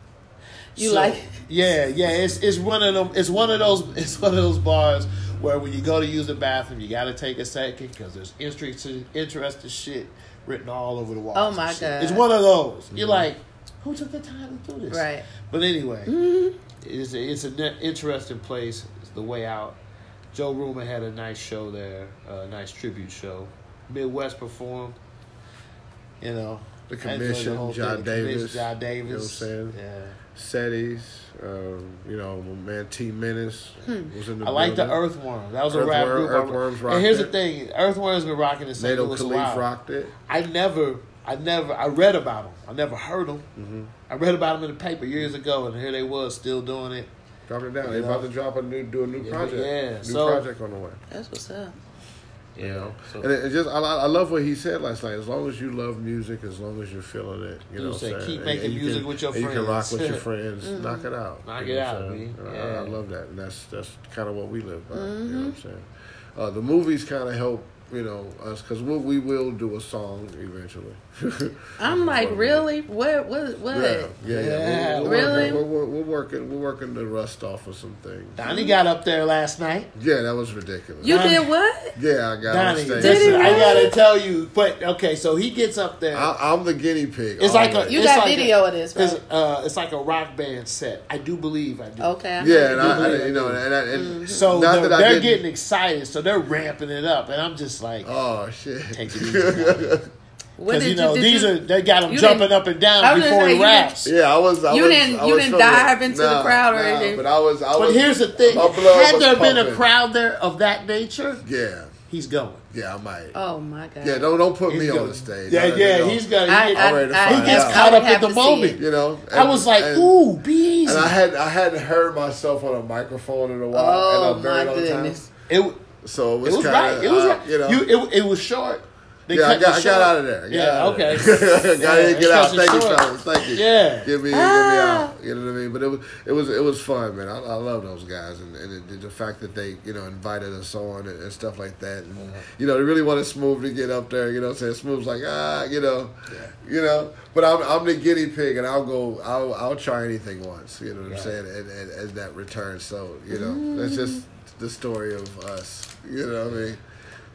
You like it? Yeah, yeah. It's it's one of them. It's one of those. It's one of those bars where when you go to use the bathroom, you got to take a second because there's interesting, interesting shit written all over the wall. Oh, my. God. It's one of those. You're like, who took the time to do this? Right. But anyway, Mm-hmm. it's a, it's an interesting place. It's the way out. Joe Rumor had a nice show there, a nice tribute show. Midwest performed. You know, The I Commission, whole John thing. The Commission, Davis, John you know what I'm Davis. saying? Yeah. Setties, um, you know, man T Menace was in the Hmm. I like the building. Earthworm. That was a rap group. Earthworms rocked and here's it. the thing: Earthworm's been rocking in St. NATO Louis a Khalif while. rocked it. I never, I never, I read about them. I never heard them. Mm-hmm. I read about them in the paper years ago, and here they was still doing it. Dropping it down. You They know? about to drop a new, do a new Yeah, project. yeah. New So- project on the way. That's what's up. You know, so And it, it just, I, I love what he said last night. As long as you love music, as long as you're feeling it, you He know, was what I'm saying, saying? keep making you music can, with your friends. You can rock with your friends. Knock it out. Knock You it out, what I'm saying? B. I- Yeah. I, love that, and that's that's kind of what we live by. You know what I'm saying? Uh, the movies kind of help, you know, us because we'll, we will do a song eventually. I'm like, really? What? What? What? Yeah, yeah, yeah. Yeah. We're, we're, Really? We're, we're, we're working. We're working the rust off of some things. Donnie got up there last night. Yeah, that was ridiculous. You Donnie- did what? yeah, I got on Donnie, stage. Did he listen, I gotta tell you, but okay, so he gets up there. I, I'm the guinea pig. It's like a- You It's got like video a- of this, it's, uh, it's like a rock band set. I do believe I do. Okay. I Yeah, and heard I, I believe you know, and, I, and So not they're, that they're didn't- getting excited, so they're ramping it up, and I'm just just like Oh shit! take it easy. Because you know did these you- are they got him you jumping up and down before gonna he say, you didn't- raps. yeah, I was. I You was, didn't- I you didn't dive into the crowd or nah, anything. But I was. I But here's the thing: had was there been a crowd there of that nature, Yeah, he's going. yeah, I might. Oh my god. yeah, don't don't put He's me going. on the stage. Yeah, I- yeah, you know, he's going. I, He, I, I'm ready to I, find he gets out. caught up would in the moment. You know, I was like, and- "Ooh, be easy." And I had I hadn't heard myself on a microphone in a while. Oh, in a oh very my long goodness. it, Time. So it it was, was kind right. of It was uh, right. You know, it, it was short. They yeah, I got, you I got out of there. Yeah, out okay. there. got Yeah, in, get out. cut you Thank you, fellas. Thank you. Yeah. Give me, Ah. give me out. You know what I mean? But it was, it was, it was fun, man. I, I love those guys, and, and it, the fact that they, you know, invited us on and, and stuff like that, and you know, they really wanted Smooth to get up there. You know, what I'm saying Smooth's like, ah, you know, yeah. you know. But I'm, I'm the guinea pig, and I'll go, I'll, I'll try anything once. You know what I'm saying? And, and, and that return. So you know, that's just the story of us. You know what I mean?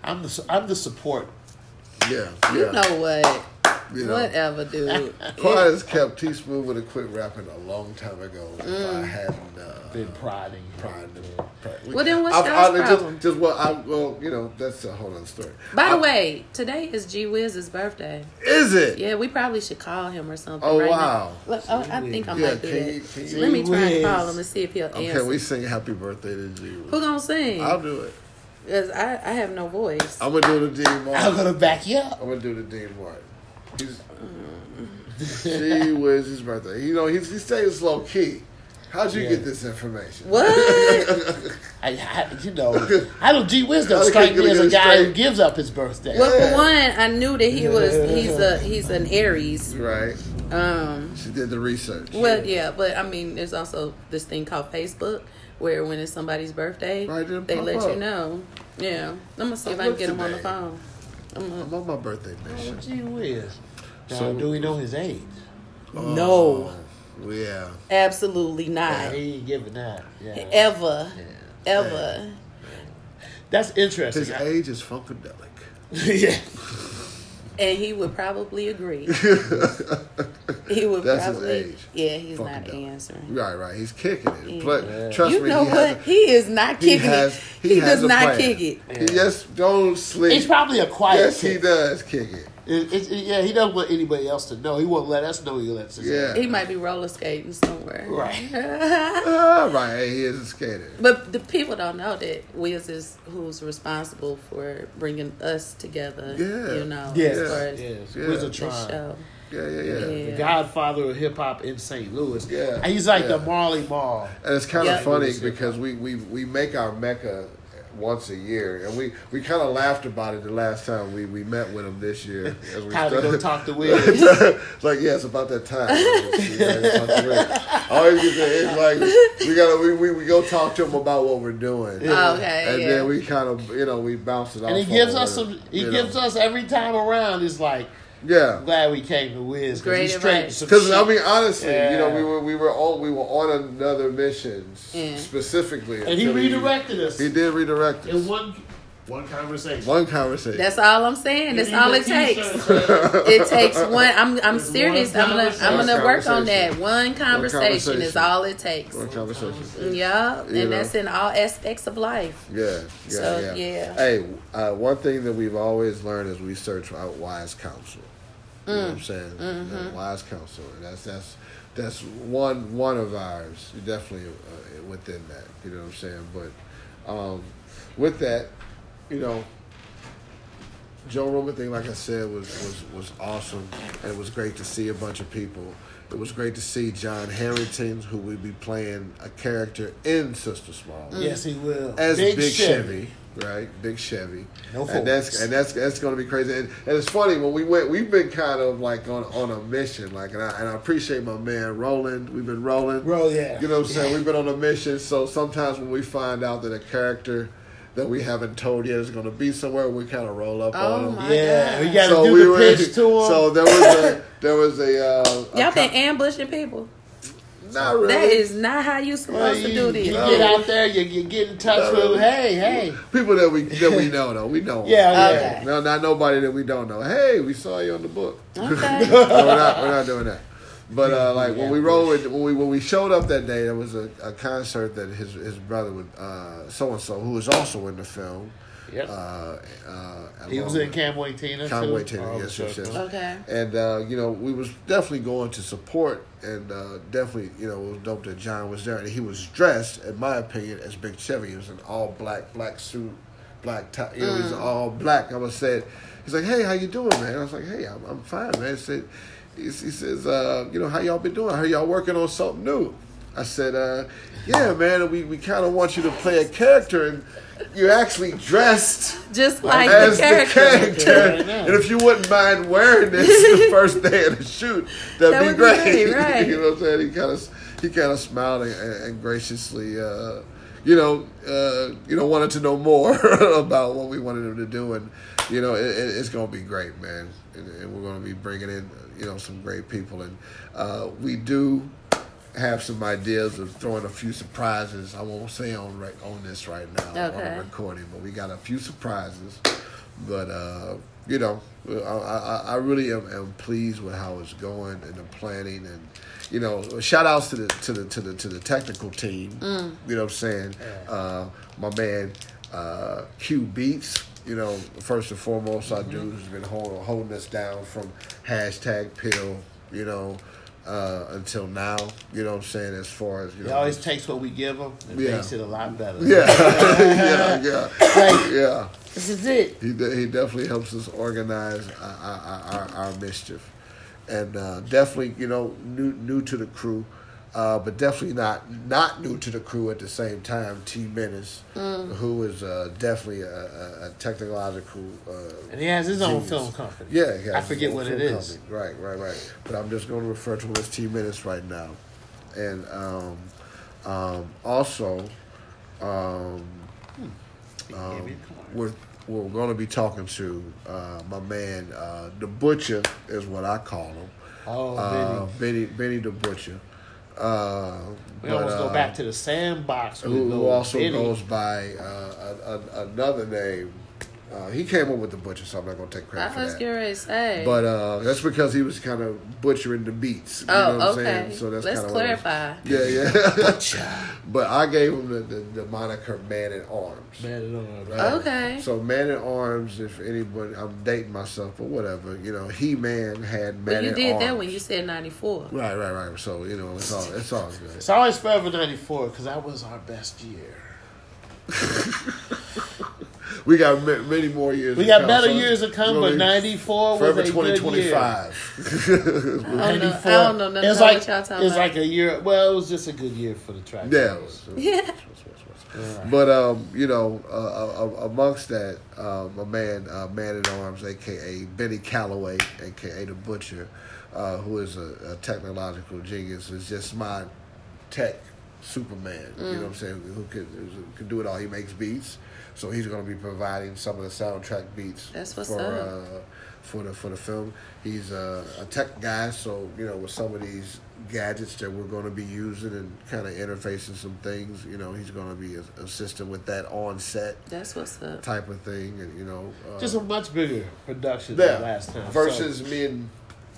I'm the I'm the support. Yeah, You yeah. know what? You know. Whatever, dude. Quiet as kept. T Smooth would have quit rapping a long time ago if Mm. I hadn't uh, Been priding, pride. pride. Well, then what's I've- I- just- problem? Just, well, I well, you know, that's a whole other story. By the way, today is G Wiz's birthday. is it? Yeah, we probably should call him or something. Oh, right now. wow. Look, oh, I think I Yeah, might do can that. you- can you- Let me try and call him and see if he'll Okay, answer. Can we sing happy birthday to G. Wiz? Who gonna sing? I'll do it. Because I, I have no voice. I'm gonna do the Dean I'm gonna back you up. I'm gonna do the Dean Martin. He's G was his birthday. You know, he's, he stays low key. How'd you Yeah. get this information? What? I, I, you know, I don't. G Wisdom Okay, strike me gonna as get a it guy who gives up his birthday. well, Yeah. for one, I knew that he was. He's a. He's an Aries. right. Um. She did the research. Well, yeah, but I mean, there's also this thing called Facebook, where when it's somebody's birthday, Right, they let up. you know. Yeah, I'm gonna see if I can get him on the phone. I'm gonna, I'm on my birthday Oh, mission. gee whiz. Now, So- do we know his age? Uh, no, Oh, yeah. absolutely not. He ain't giving that. Yeah. Ever, Yeah. ever. That's interesting. His age is funkadelic. yeah. And he would probably agree. he would That's his probably. age. Yeah, he's Fucking not dumb. answering. Right, right. He's kicking it. Yeah. But Yeah. trust You me, know he what? has. he is not He kicking has. it. He, He, has does a not plan. kick it. He just don't sleep. He's probably a quiet. yes, he does kick it. It, it, it- yeah, he doesn't want anybody else to know. He won't let us know he lets us. Yeah. He might be roller skating somewhere. Right. Ah, right. He is a skater. But the people don't know that Wiz is who's responsible for bringing us together. Yeah. You know, Yes. as far as Yes. Yeah. Wizard the show. Yeah, yeah, yeah. Yeah. The godfather of hip hop in St. Louis. Yeah. And He's like Yeah. the Marley Marl. And it's kind of Yeah. funny because we, we, we make our Mecca once a year, and we, we kind of laughed about it the last time we, we met with him this year. As we to go talk to it's like, yeah, it's about that time. We gotta talk to Rick. I always get that. It's like we gotta we, we, we go talk to him about what we're doing. Oh, okay, And yeah. then we kind of you know we bounce it off. And he gives us some. He gives know. us every time around. It's like yeah. glad we came to Wiz. 'cause Great he straightened advice. some Because. I mean, honestly, you know, we were we were on we were on another mission Yeah. specifically, and he until redirected us He did redirect us. in one one conversation. One conversation. That's all I'm saying. That's all it takes. It takes one. I'm I'm It's serious. I'm gonna I'm gonna work on that. One conversation, conversation. is all it takes. One conversation. Yeah, You and know. that's in all aspects of life. Yeah, yeah, So, yeah. yeah. Hey, uh, one thing that we've always learned is we search out wise counsel. You know what I'm Mm. saying? Mm-hmm. Uh, wise counsel. And that's that's that's one one of ours. Definitely uh, within that. You know what I'm saying? But um, with that, you know, Joe Roman thing, like I said, was was was awesome, and it was great to see a bunch of people. It was great to see John Harrington, who will be playing a character in Sister Small Yes, he will. as Big, Chevy. Right? Big Chevy. No and that's and that's that's going to be crazy. And, and it's funny when we went, we've been kind of like on on a mission, like, and I, and I appreciate my man Roland. We've been rolling. Bro, yeah. You know what I'm saying? We've been on a mission. So sometimes when we find out that a character that we haven't told yet is going to be somewhere, we kind of roll up Oh on them. Yeah, God. we got to So do we the were. pitch to them. So there was a there was a. Uh, Y'all co- been ambushing people. Not really. That is not how you supposed you, to do this. you No. get out there, you, you get in touch No, with, really. hey, hey. people that we that we know though. We know. Yeah, yeah. Okay. No, not nobody that we don't know. Hey, we saw you on the book. Okay. No, we're not. We're not doing that. But uh, like when we Yeah. rolled with, when we when we showed up that day, there was a, a concert that his his brother would uh so and so who was also in the film Yep. Uh, uh, He was in Camway Tina Conway too. Tina, Oh, yes, sure. yes, yes. Okay. And uh, you know, we was definitely going to support, and uh, definitely, you know, it was dope that John was there, and he was dressed, in my opinion, as Big Chevy. He was in all black, black suit, black tie. You know, he's all black. I was said, he's like, "Hey, how you doing, man?" I was like, "Hey, I'm, I'm fine, man." He said, he, he says, uh, "You know, how y'all been doing? How y'all working on something new?" I said, uh, "Yeah, man. We we kind of want you to play a character, and you're actually dressed." Just like as the character. character. Right and if you wouldn't mind wearing this the first day of the shoot, that'd That be would be great. great, right. you know what I'm saying? He kind of he kind of smiled and, and graciously, uh, you know, uh, you know, wanted to know more about what we wanted him to do, and you know, it, it, it's gonna be great, man. And, and we're gonna be bringing in, you know, some great people, and uh, we do have some ideas of throwing a few surprises. I won't say on right on this right now on Okay. the recording, but we got a few surprises. But uh, you know, I, I, I really am, am pleased with how it's going and the planning and you know, shout outs to the to the to the to the technical team. You know what I'm saying? Uh, my man uh, Q Beats. You know, first and foremost, our dude who's been holding, holding us down from hashtag pill. You know, uh, until now. You know what I'm saying? As far as you He know, always takes what we give him and Yeah. makes it a lot better. yeah, yeah, yeah, yeah. this is it. He de- he definitely helps us organize our our, our, our mischief, and uh, definitely you know new new to the crew, uh, but definitely not not new to the crew at the same time. T Menace, who is uh, definitely a, a, a technological. Uh, And he has his own film company. yeah, he has I his forget own what film it is. company. Right, right, right. But I'm just going to refer to him as T Menace right now, and um, um, also. Um, He um, gave me a card. we're we're going to be talking to uh, my man, uh, the Butcher is what I call him. Oh, uh, Benny. Benny, Benny the Butcher. Uh, We but, almost uh, go back to the sandbox. who, who also goes by uh, a, a, another name. Uh, he came up with the Butcher, so I'm not going to take credit I for was that. getting ready to say. But uh, that's because he was kind of butchering the beats. You oh, know what I'm okay. saying? So that's Let's kinda clarify. What yeah, yeah. but I gave him the, the, the moniker Man at Arms. Man, it on, Right? Okay. So Man at Arms, if anybody, I'm dating myself, but whatever. You know, He Man had Man But you at did Arms. that when you said 94. Right, right, right. So you know, it's all it's all good. It's always Forever 94 because that was our best year. We got ma- many more years. We to got come, better so years to come, but really 94 was Forever a good year. 2025. I don't know, I don't know nothing It's like, y'all it's about. like a year. Well, it was just a good year for the track. yeah. Yeah. But um, you know, uh, uh, amongst that, um, a man, uh, man at arms, aka Benny Calloway, aka the Butcher, uh, who is a, a technological genius, is just my tech Superman. You know what I'm saying? Who can who can do it all? He makes beats, so he's going to be providing some of the soundtrack beats. That's what's for, up. Uh, for the for the film, he's uh, a tech guy, so you know with some of these gadgets that we're going to be using and kind of interfacing some things, you know, he's going to be assisting with that on set That's what's up. type of thing, and you know, uh, Just a much bigger production yeah, than last time. versus me and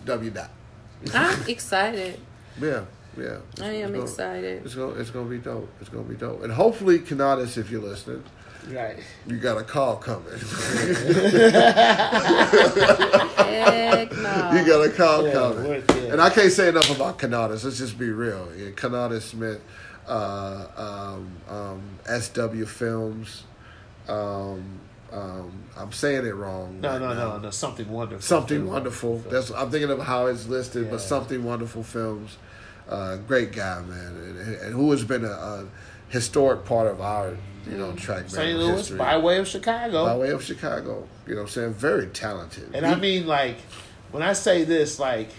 W Dot. I'm excited. Yeah, yeah. I am It's gonna- excited. It's gonna it's gonna be dope. It's gonna be dope, and hopefully, Canadas, if you're listening, right. you got a call coming. Heck no. you got a call Yeah, coming. worth it. And I can't say enough about Canadas. Let's just be real. Yeah, Canadis Smith, uh, um, um, SW Films. Um, um, I'm saying it wrong. No, right no, now. no, no. Something wonderful. Something wonderful. That's I'm thinking of how it's listed, but something wonderful films. Uh, great guy, man, and, and who has been a, a historic part of our, you know, track St. Louis history by way of Chicago. by way of Chicago. You know, what I'm saying very talented. And I mean, like, when I say this, like,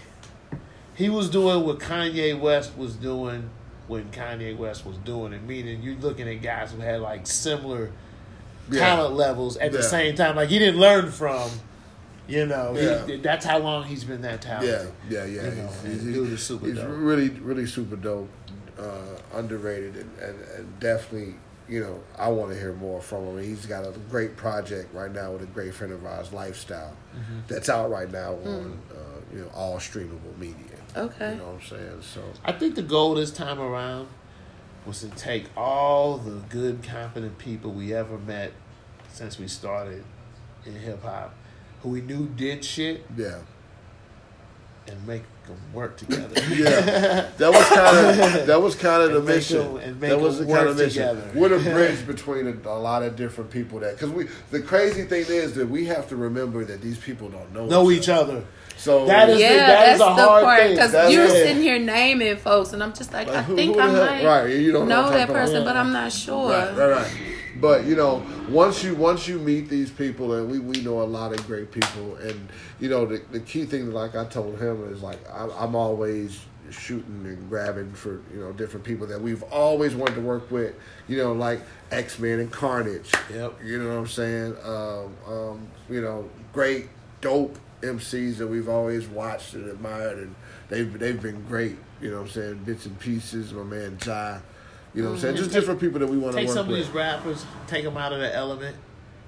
he was doing what Kanye West was doing when Kanye West was doing it. Meaning, you're looking at guys who had like similar Yeah. talent levels at the same time. Like, he didn't learn from, you know, he- that's how long he's been that Yeah, talented. yeah, yeah. You know, he's, and dude is super he's dope. really, really super dope, uh, underrated, and, and, and definitely, you know, I want to hear more from him. He's got a great project right now with a great friend of ours, Lifestyle, Mm-hmm. that's out right now on, uh, you know, all streamable media. Okay. You know what I'm saying? So, I think the goal this time around was to take all the good, competent people we ever met, since we started in hip hop, who we knew did shit Yeah. and make them work together. Yeah, that was kind of that was kind of the mission. them- and make that was the them kind of mission. together. We're bridge between a, a lot of different people. That because we the crazy thing is that we have to remember that these people don't know know each other. So That is- Yeah, that is that's a the hard part because you're it. sitting here naming folks, and I'm just like, Like, I who- think who I might right, you don't know know that person, about. but I'm not sure. Right, right, right. But you know, once you once you meet these people, and we, we know a lot of great people, and you know the, the key thing, like I told him, is like I, I'm always shooting and grabbing for you know different people that we've always wanted to work with. You know, like X Men and Carnage. Yep. You know what I'm saying? Um, um, you know, great, dope MCs that we've always watched and admired, and they've they've been great. You know what I'm saying? Bits and pieces. My man Jai. You know what I'm saying? Just different people that we want to Take work some of these rappers, take them out of the element,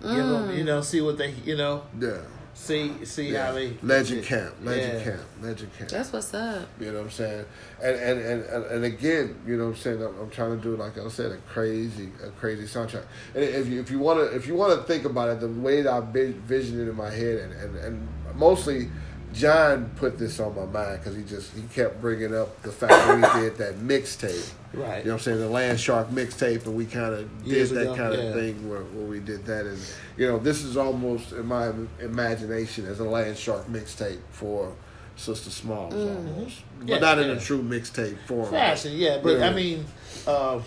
give Mm. them, you know, see what they, you know, Yeah. see see yeah. how they Legend camp. Legend Yeah. camp. Legend camp. That's what's up. You know what I'm saying? And and, and, and, and again, you know what I'm saying? I'm, I'm trying to do like I said, a crazy a crazy soundtrack. And if you if you want to if you want to think about it, the way that I vi- visioned it in my head, and and, and mostly. John put this on my mind because he just he kept bringing up the fact that we did that mixtape. Right. You know what I'm saying? The Land Shark mixtape, and we kind of did that kind of yeah. thing where, where we did that. And, you know, this is almost, in my imagination, as a Land Shark mixtape for Sister Smalls almost. But Yeah, not in yeah. a true mixtape form. fashion, yeah. But. I mean, uh,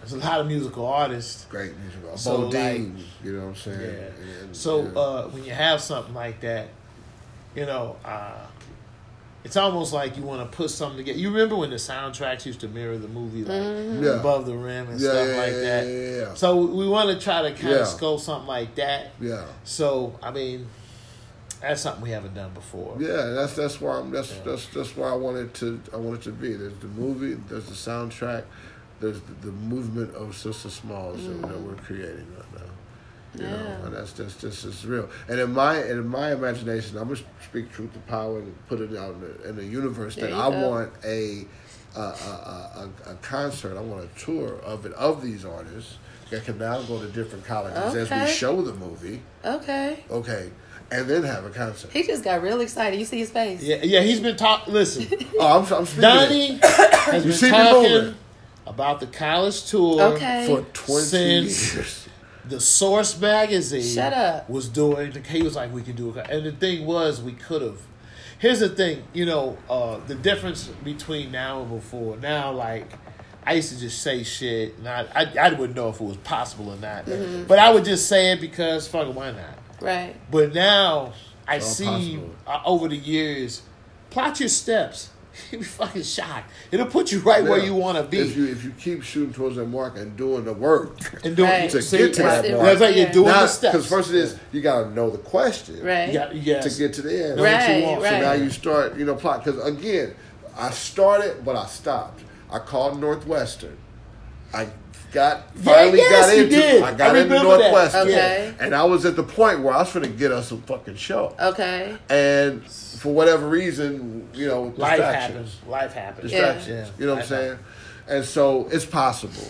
there's a lot of musical artists. Great music. So, Bodine, like- you know what I'm saying? Yeah. And- So uh, when you have something like that, you know, uh, it's almost like you want to put something together. You remember when the soundtracks used to mirror the movie, like Mm-hmm. Yeah. above the rim and Yeah, stuff yeah, like that. yeah, yeah, yeah. So we want to try to kind Yeah. of scope something like that. yeah. So I mean, that's something we haven't done before. Yeah, that's that's why I'm, that's that's that's why I wanted to I wanted to be. There's the movie, there's the soundtrack, there's the, the movement of Sister Smalls that, that we're creating right now. You Yeah. know, and that's just just is real. And in my in my imagination, I'm gonna speak truth to power and put it out in the, in the universe There that I go. want a a, a, a a concert. I want a tour of it of these artists that can now go to different colleges as we show the movie. Okay. Okay, and then have a concert. He just got real excited. You see his face? Yeah, yeah. He's been talking. Listen, Oh, I'm, I'm speaking. Donnie has been talking about the college tour. Okay. for 20 Since- years. The Source magazine Shut up. was doing. He was like, "We can do it," and the thing was, we could have. Here's the thing, you know, uh, the difference between now and before. Now, like, I used to just say shit, and I, I, I wouldn't know if it was possible or not, Mm-hmm. but I would just say it because fuck it, why not? Right. But now I It's all see uh, over the years, plot your steps. You'll be fucking shocked. It'll put you right where you want to be. If you if you keep shooting towards that mark and doing the work, and doing Right. To see, get to that mark. That's like you're doing the because steps. first it is you got to know the question, Right. You got, yes. To get to the end, Know you Right, want. right. So now you start, you know, plot. Because again, I started, but I stopped. I called Northwestern. I got finally yes, got into. did. I got I into remember that. Northwestern, Okay. and I was at the point where I was going to get us a fucking show, Okay. and for whatever reason, you know, Life happens. Life happens. distractions. Yeah. You know what I'm saying? And so it's possible.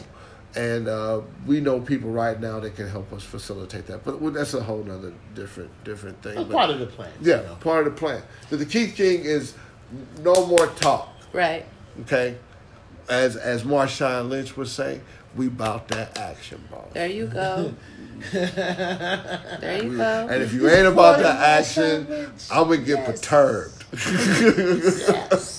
And uh, we know people right now that can help us facilitate that. But that's a whole nother different different thing. That's But- part of the plan. yeah, you know. part of the plan. But the key thing is no more talk. Right. Okay? As as Marshawn Lynch would say, we bout that action, boss. There you go. there you go. And if you ain't about that action, I'm gonna get perturbed. yes.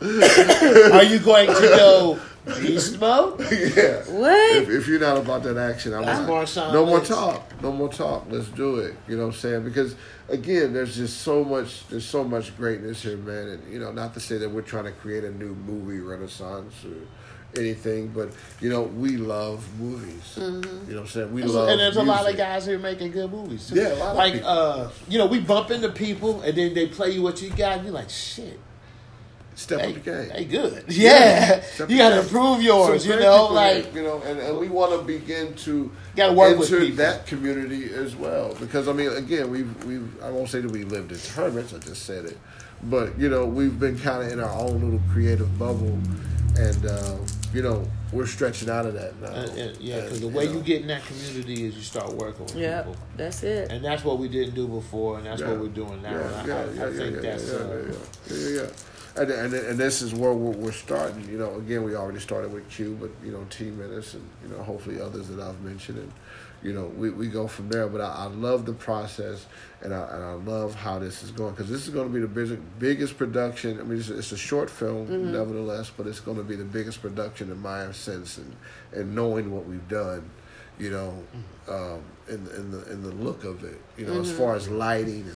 Are you going to go beast mode? yeah. What? if, if you're not about that action, I'm That's not. Marshawn no more talk. No more talk. Let's do it. You know what I'm saying? Because again, there's just so much. There's so much greatness here, man. And you know, not to say that we're trying to create a new movie renaissance or anything, but you know, we love movies. You know what I'm saying? We love. and there's a lot of guys here making good movies too. Yeah, a lot like uh, you know, we bump into people and then they play you what you got, and you're like, shit. Step They, up the game. they good. Yeah, Step you got to game. prove yours. Some You know, like you know, and, and we want to begin to Gotta work enter that community as well. Because I mean, again, we've we've I won't say that we lived in hermits. I just said it, but you know, we've been kind of in our own little creative bubble, and uh, you know we're stretching out of that now. And- and- yeah, because the And, way know, you get in that community is you start working with Yeah, people. that's it. And that's what we didn't do before, and that's Yeah. what we're doing now. Yeah, and yeah, I, I, yeah, I yeah, think yeah, that's yeah, uh, yeah, yeah, yeah, yeah. And, and and this is where we're, we're starting. You know, again, we already started with Q, but you know, T Menace, and you know, hopefully others that I've mentioned, and you know, we, we go from there. But I, I love the process, and I and I love how this is going because this is going to be the biggest biggest production. I mean, it's, it's a short film, mm-hmm. nevertheless, but it's going to be the biggest production in my sense, and and knowing what we've done. You know, mm-hmm. um, in in the in the look of it, you know, as mm-hmm. far as lighting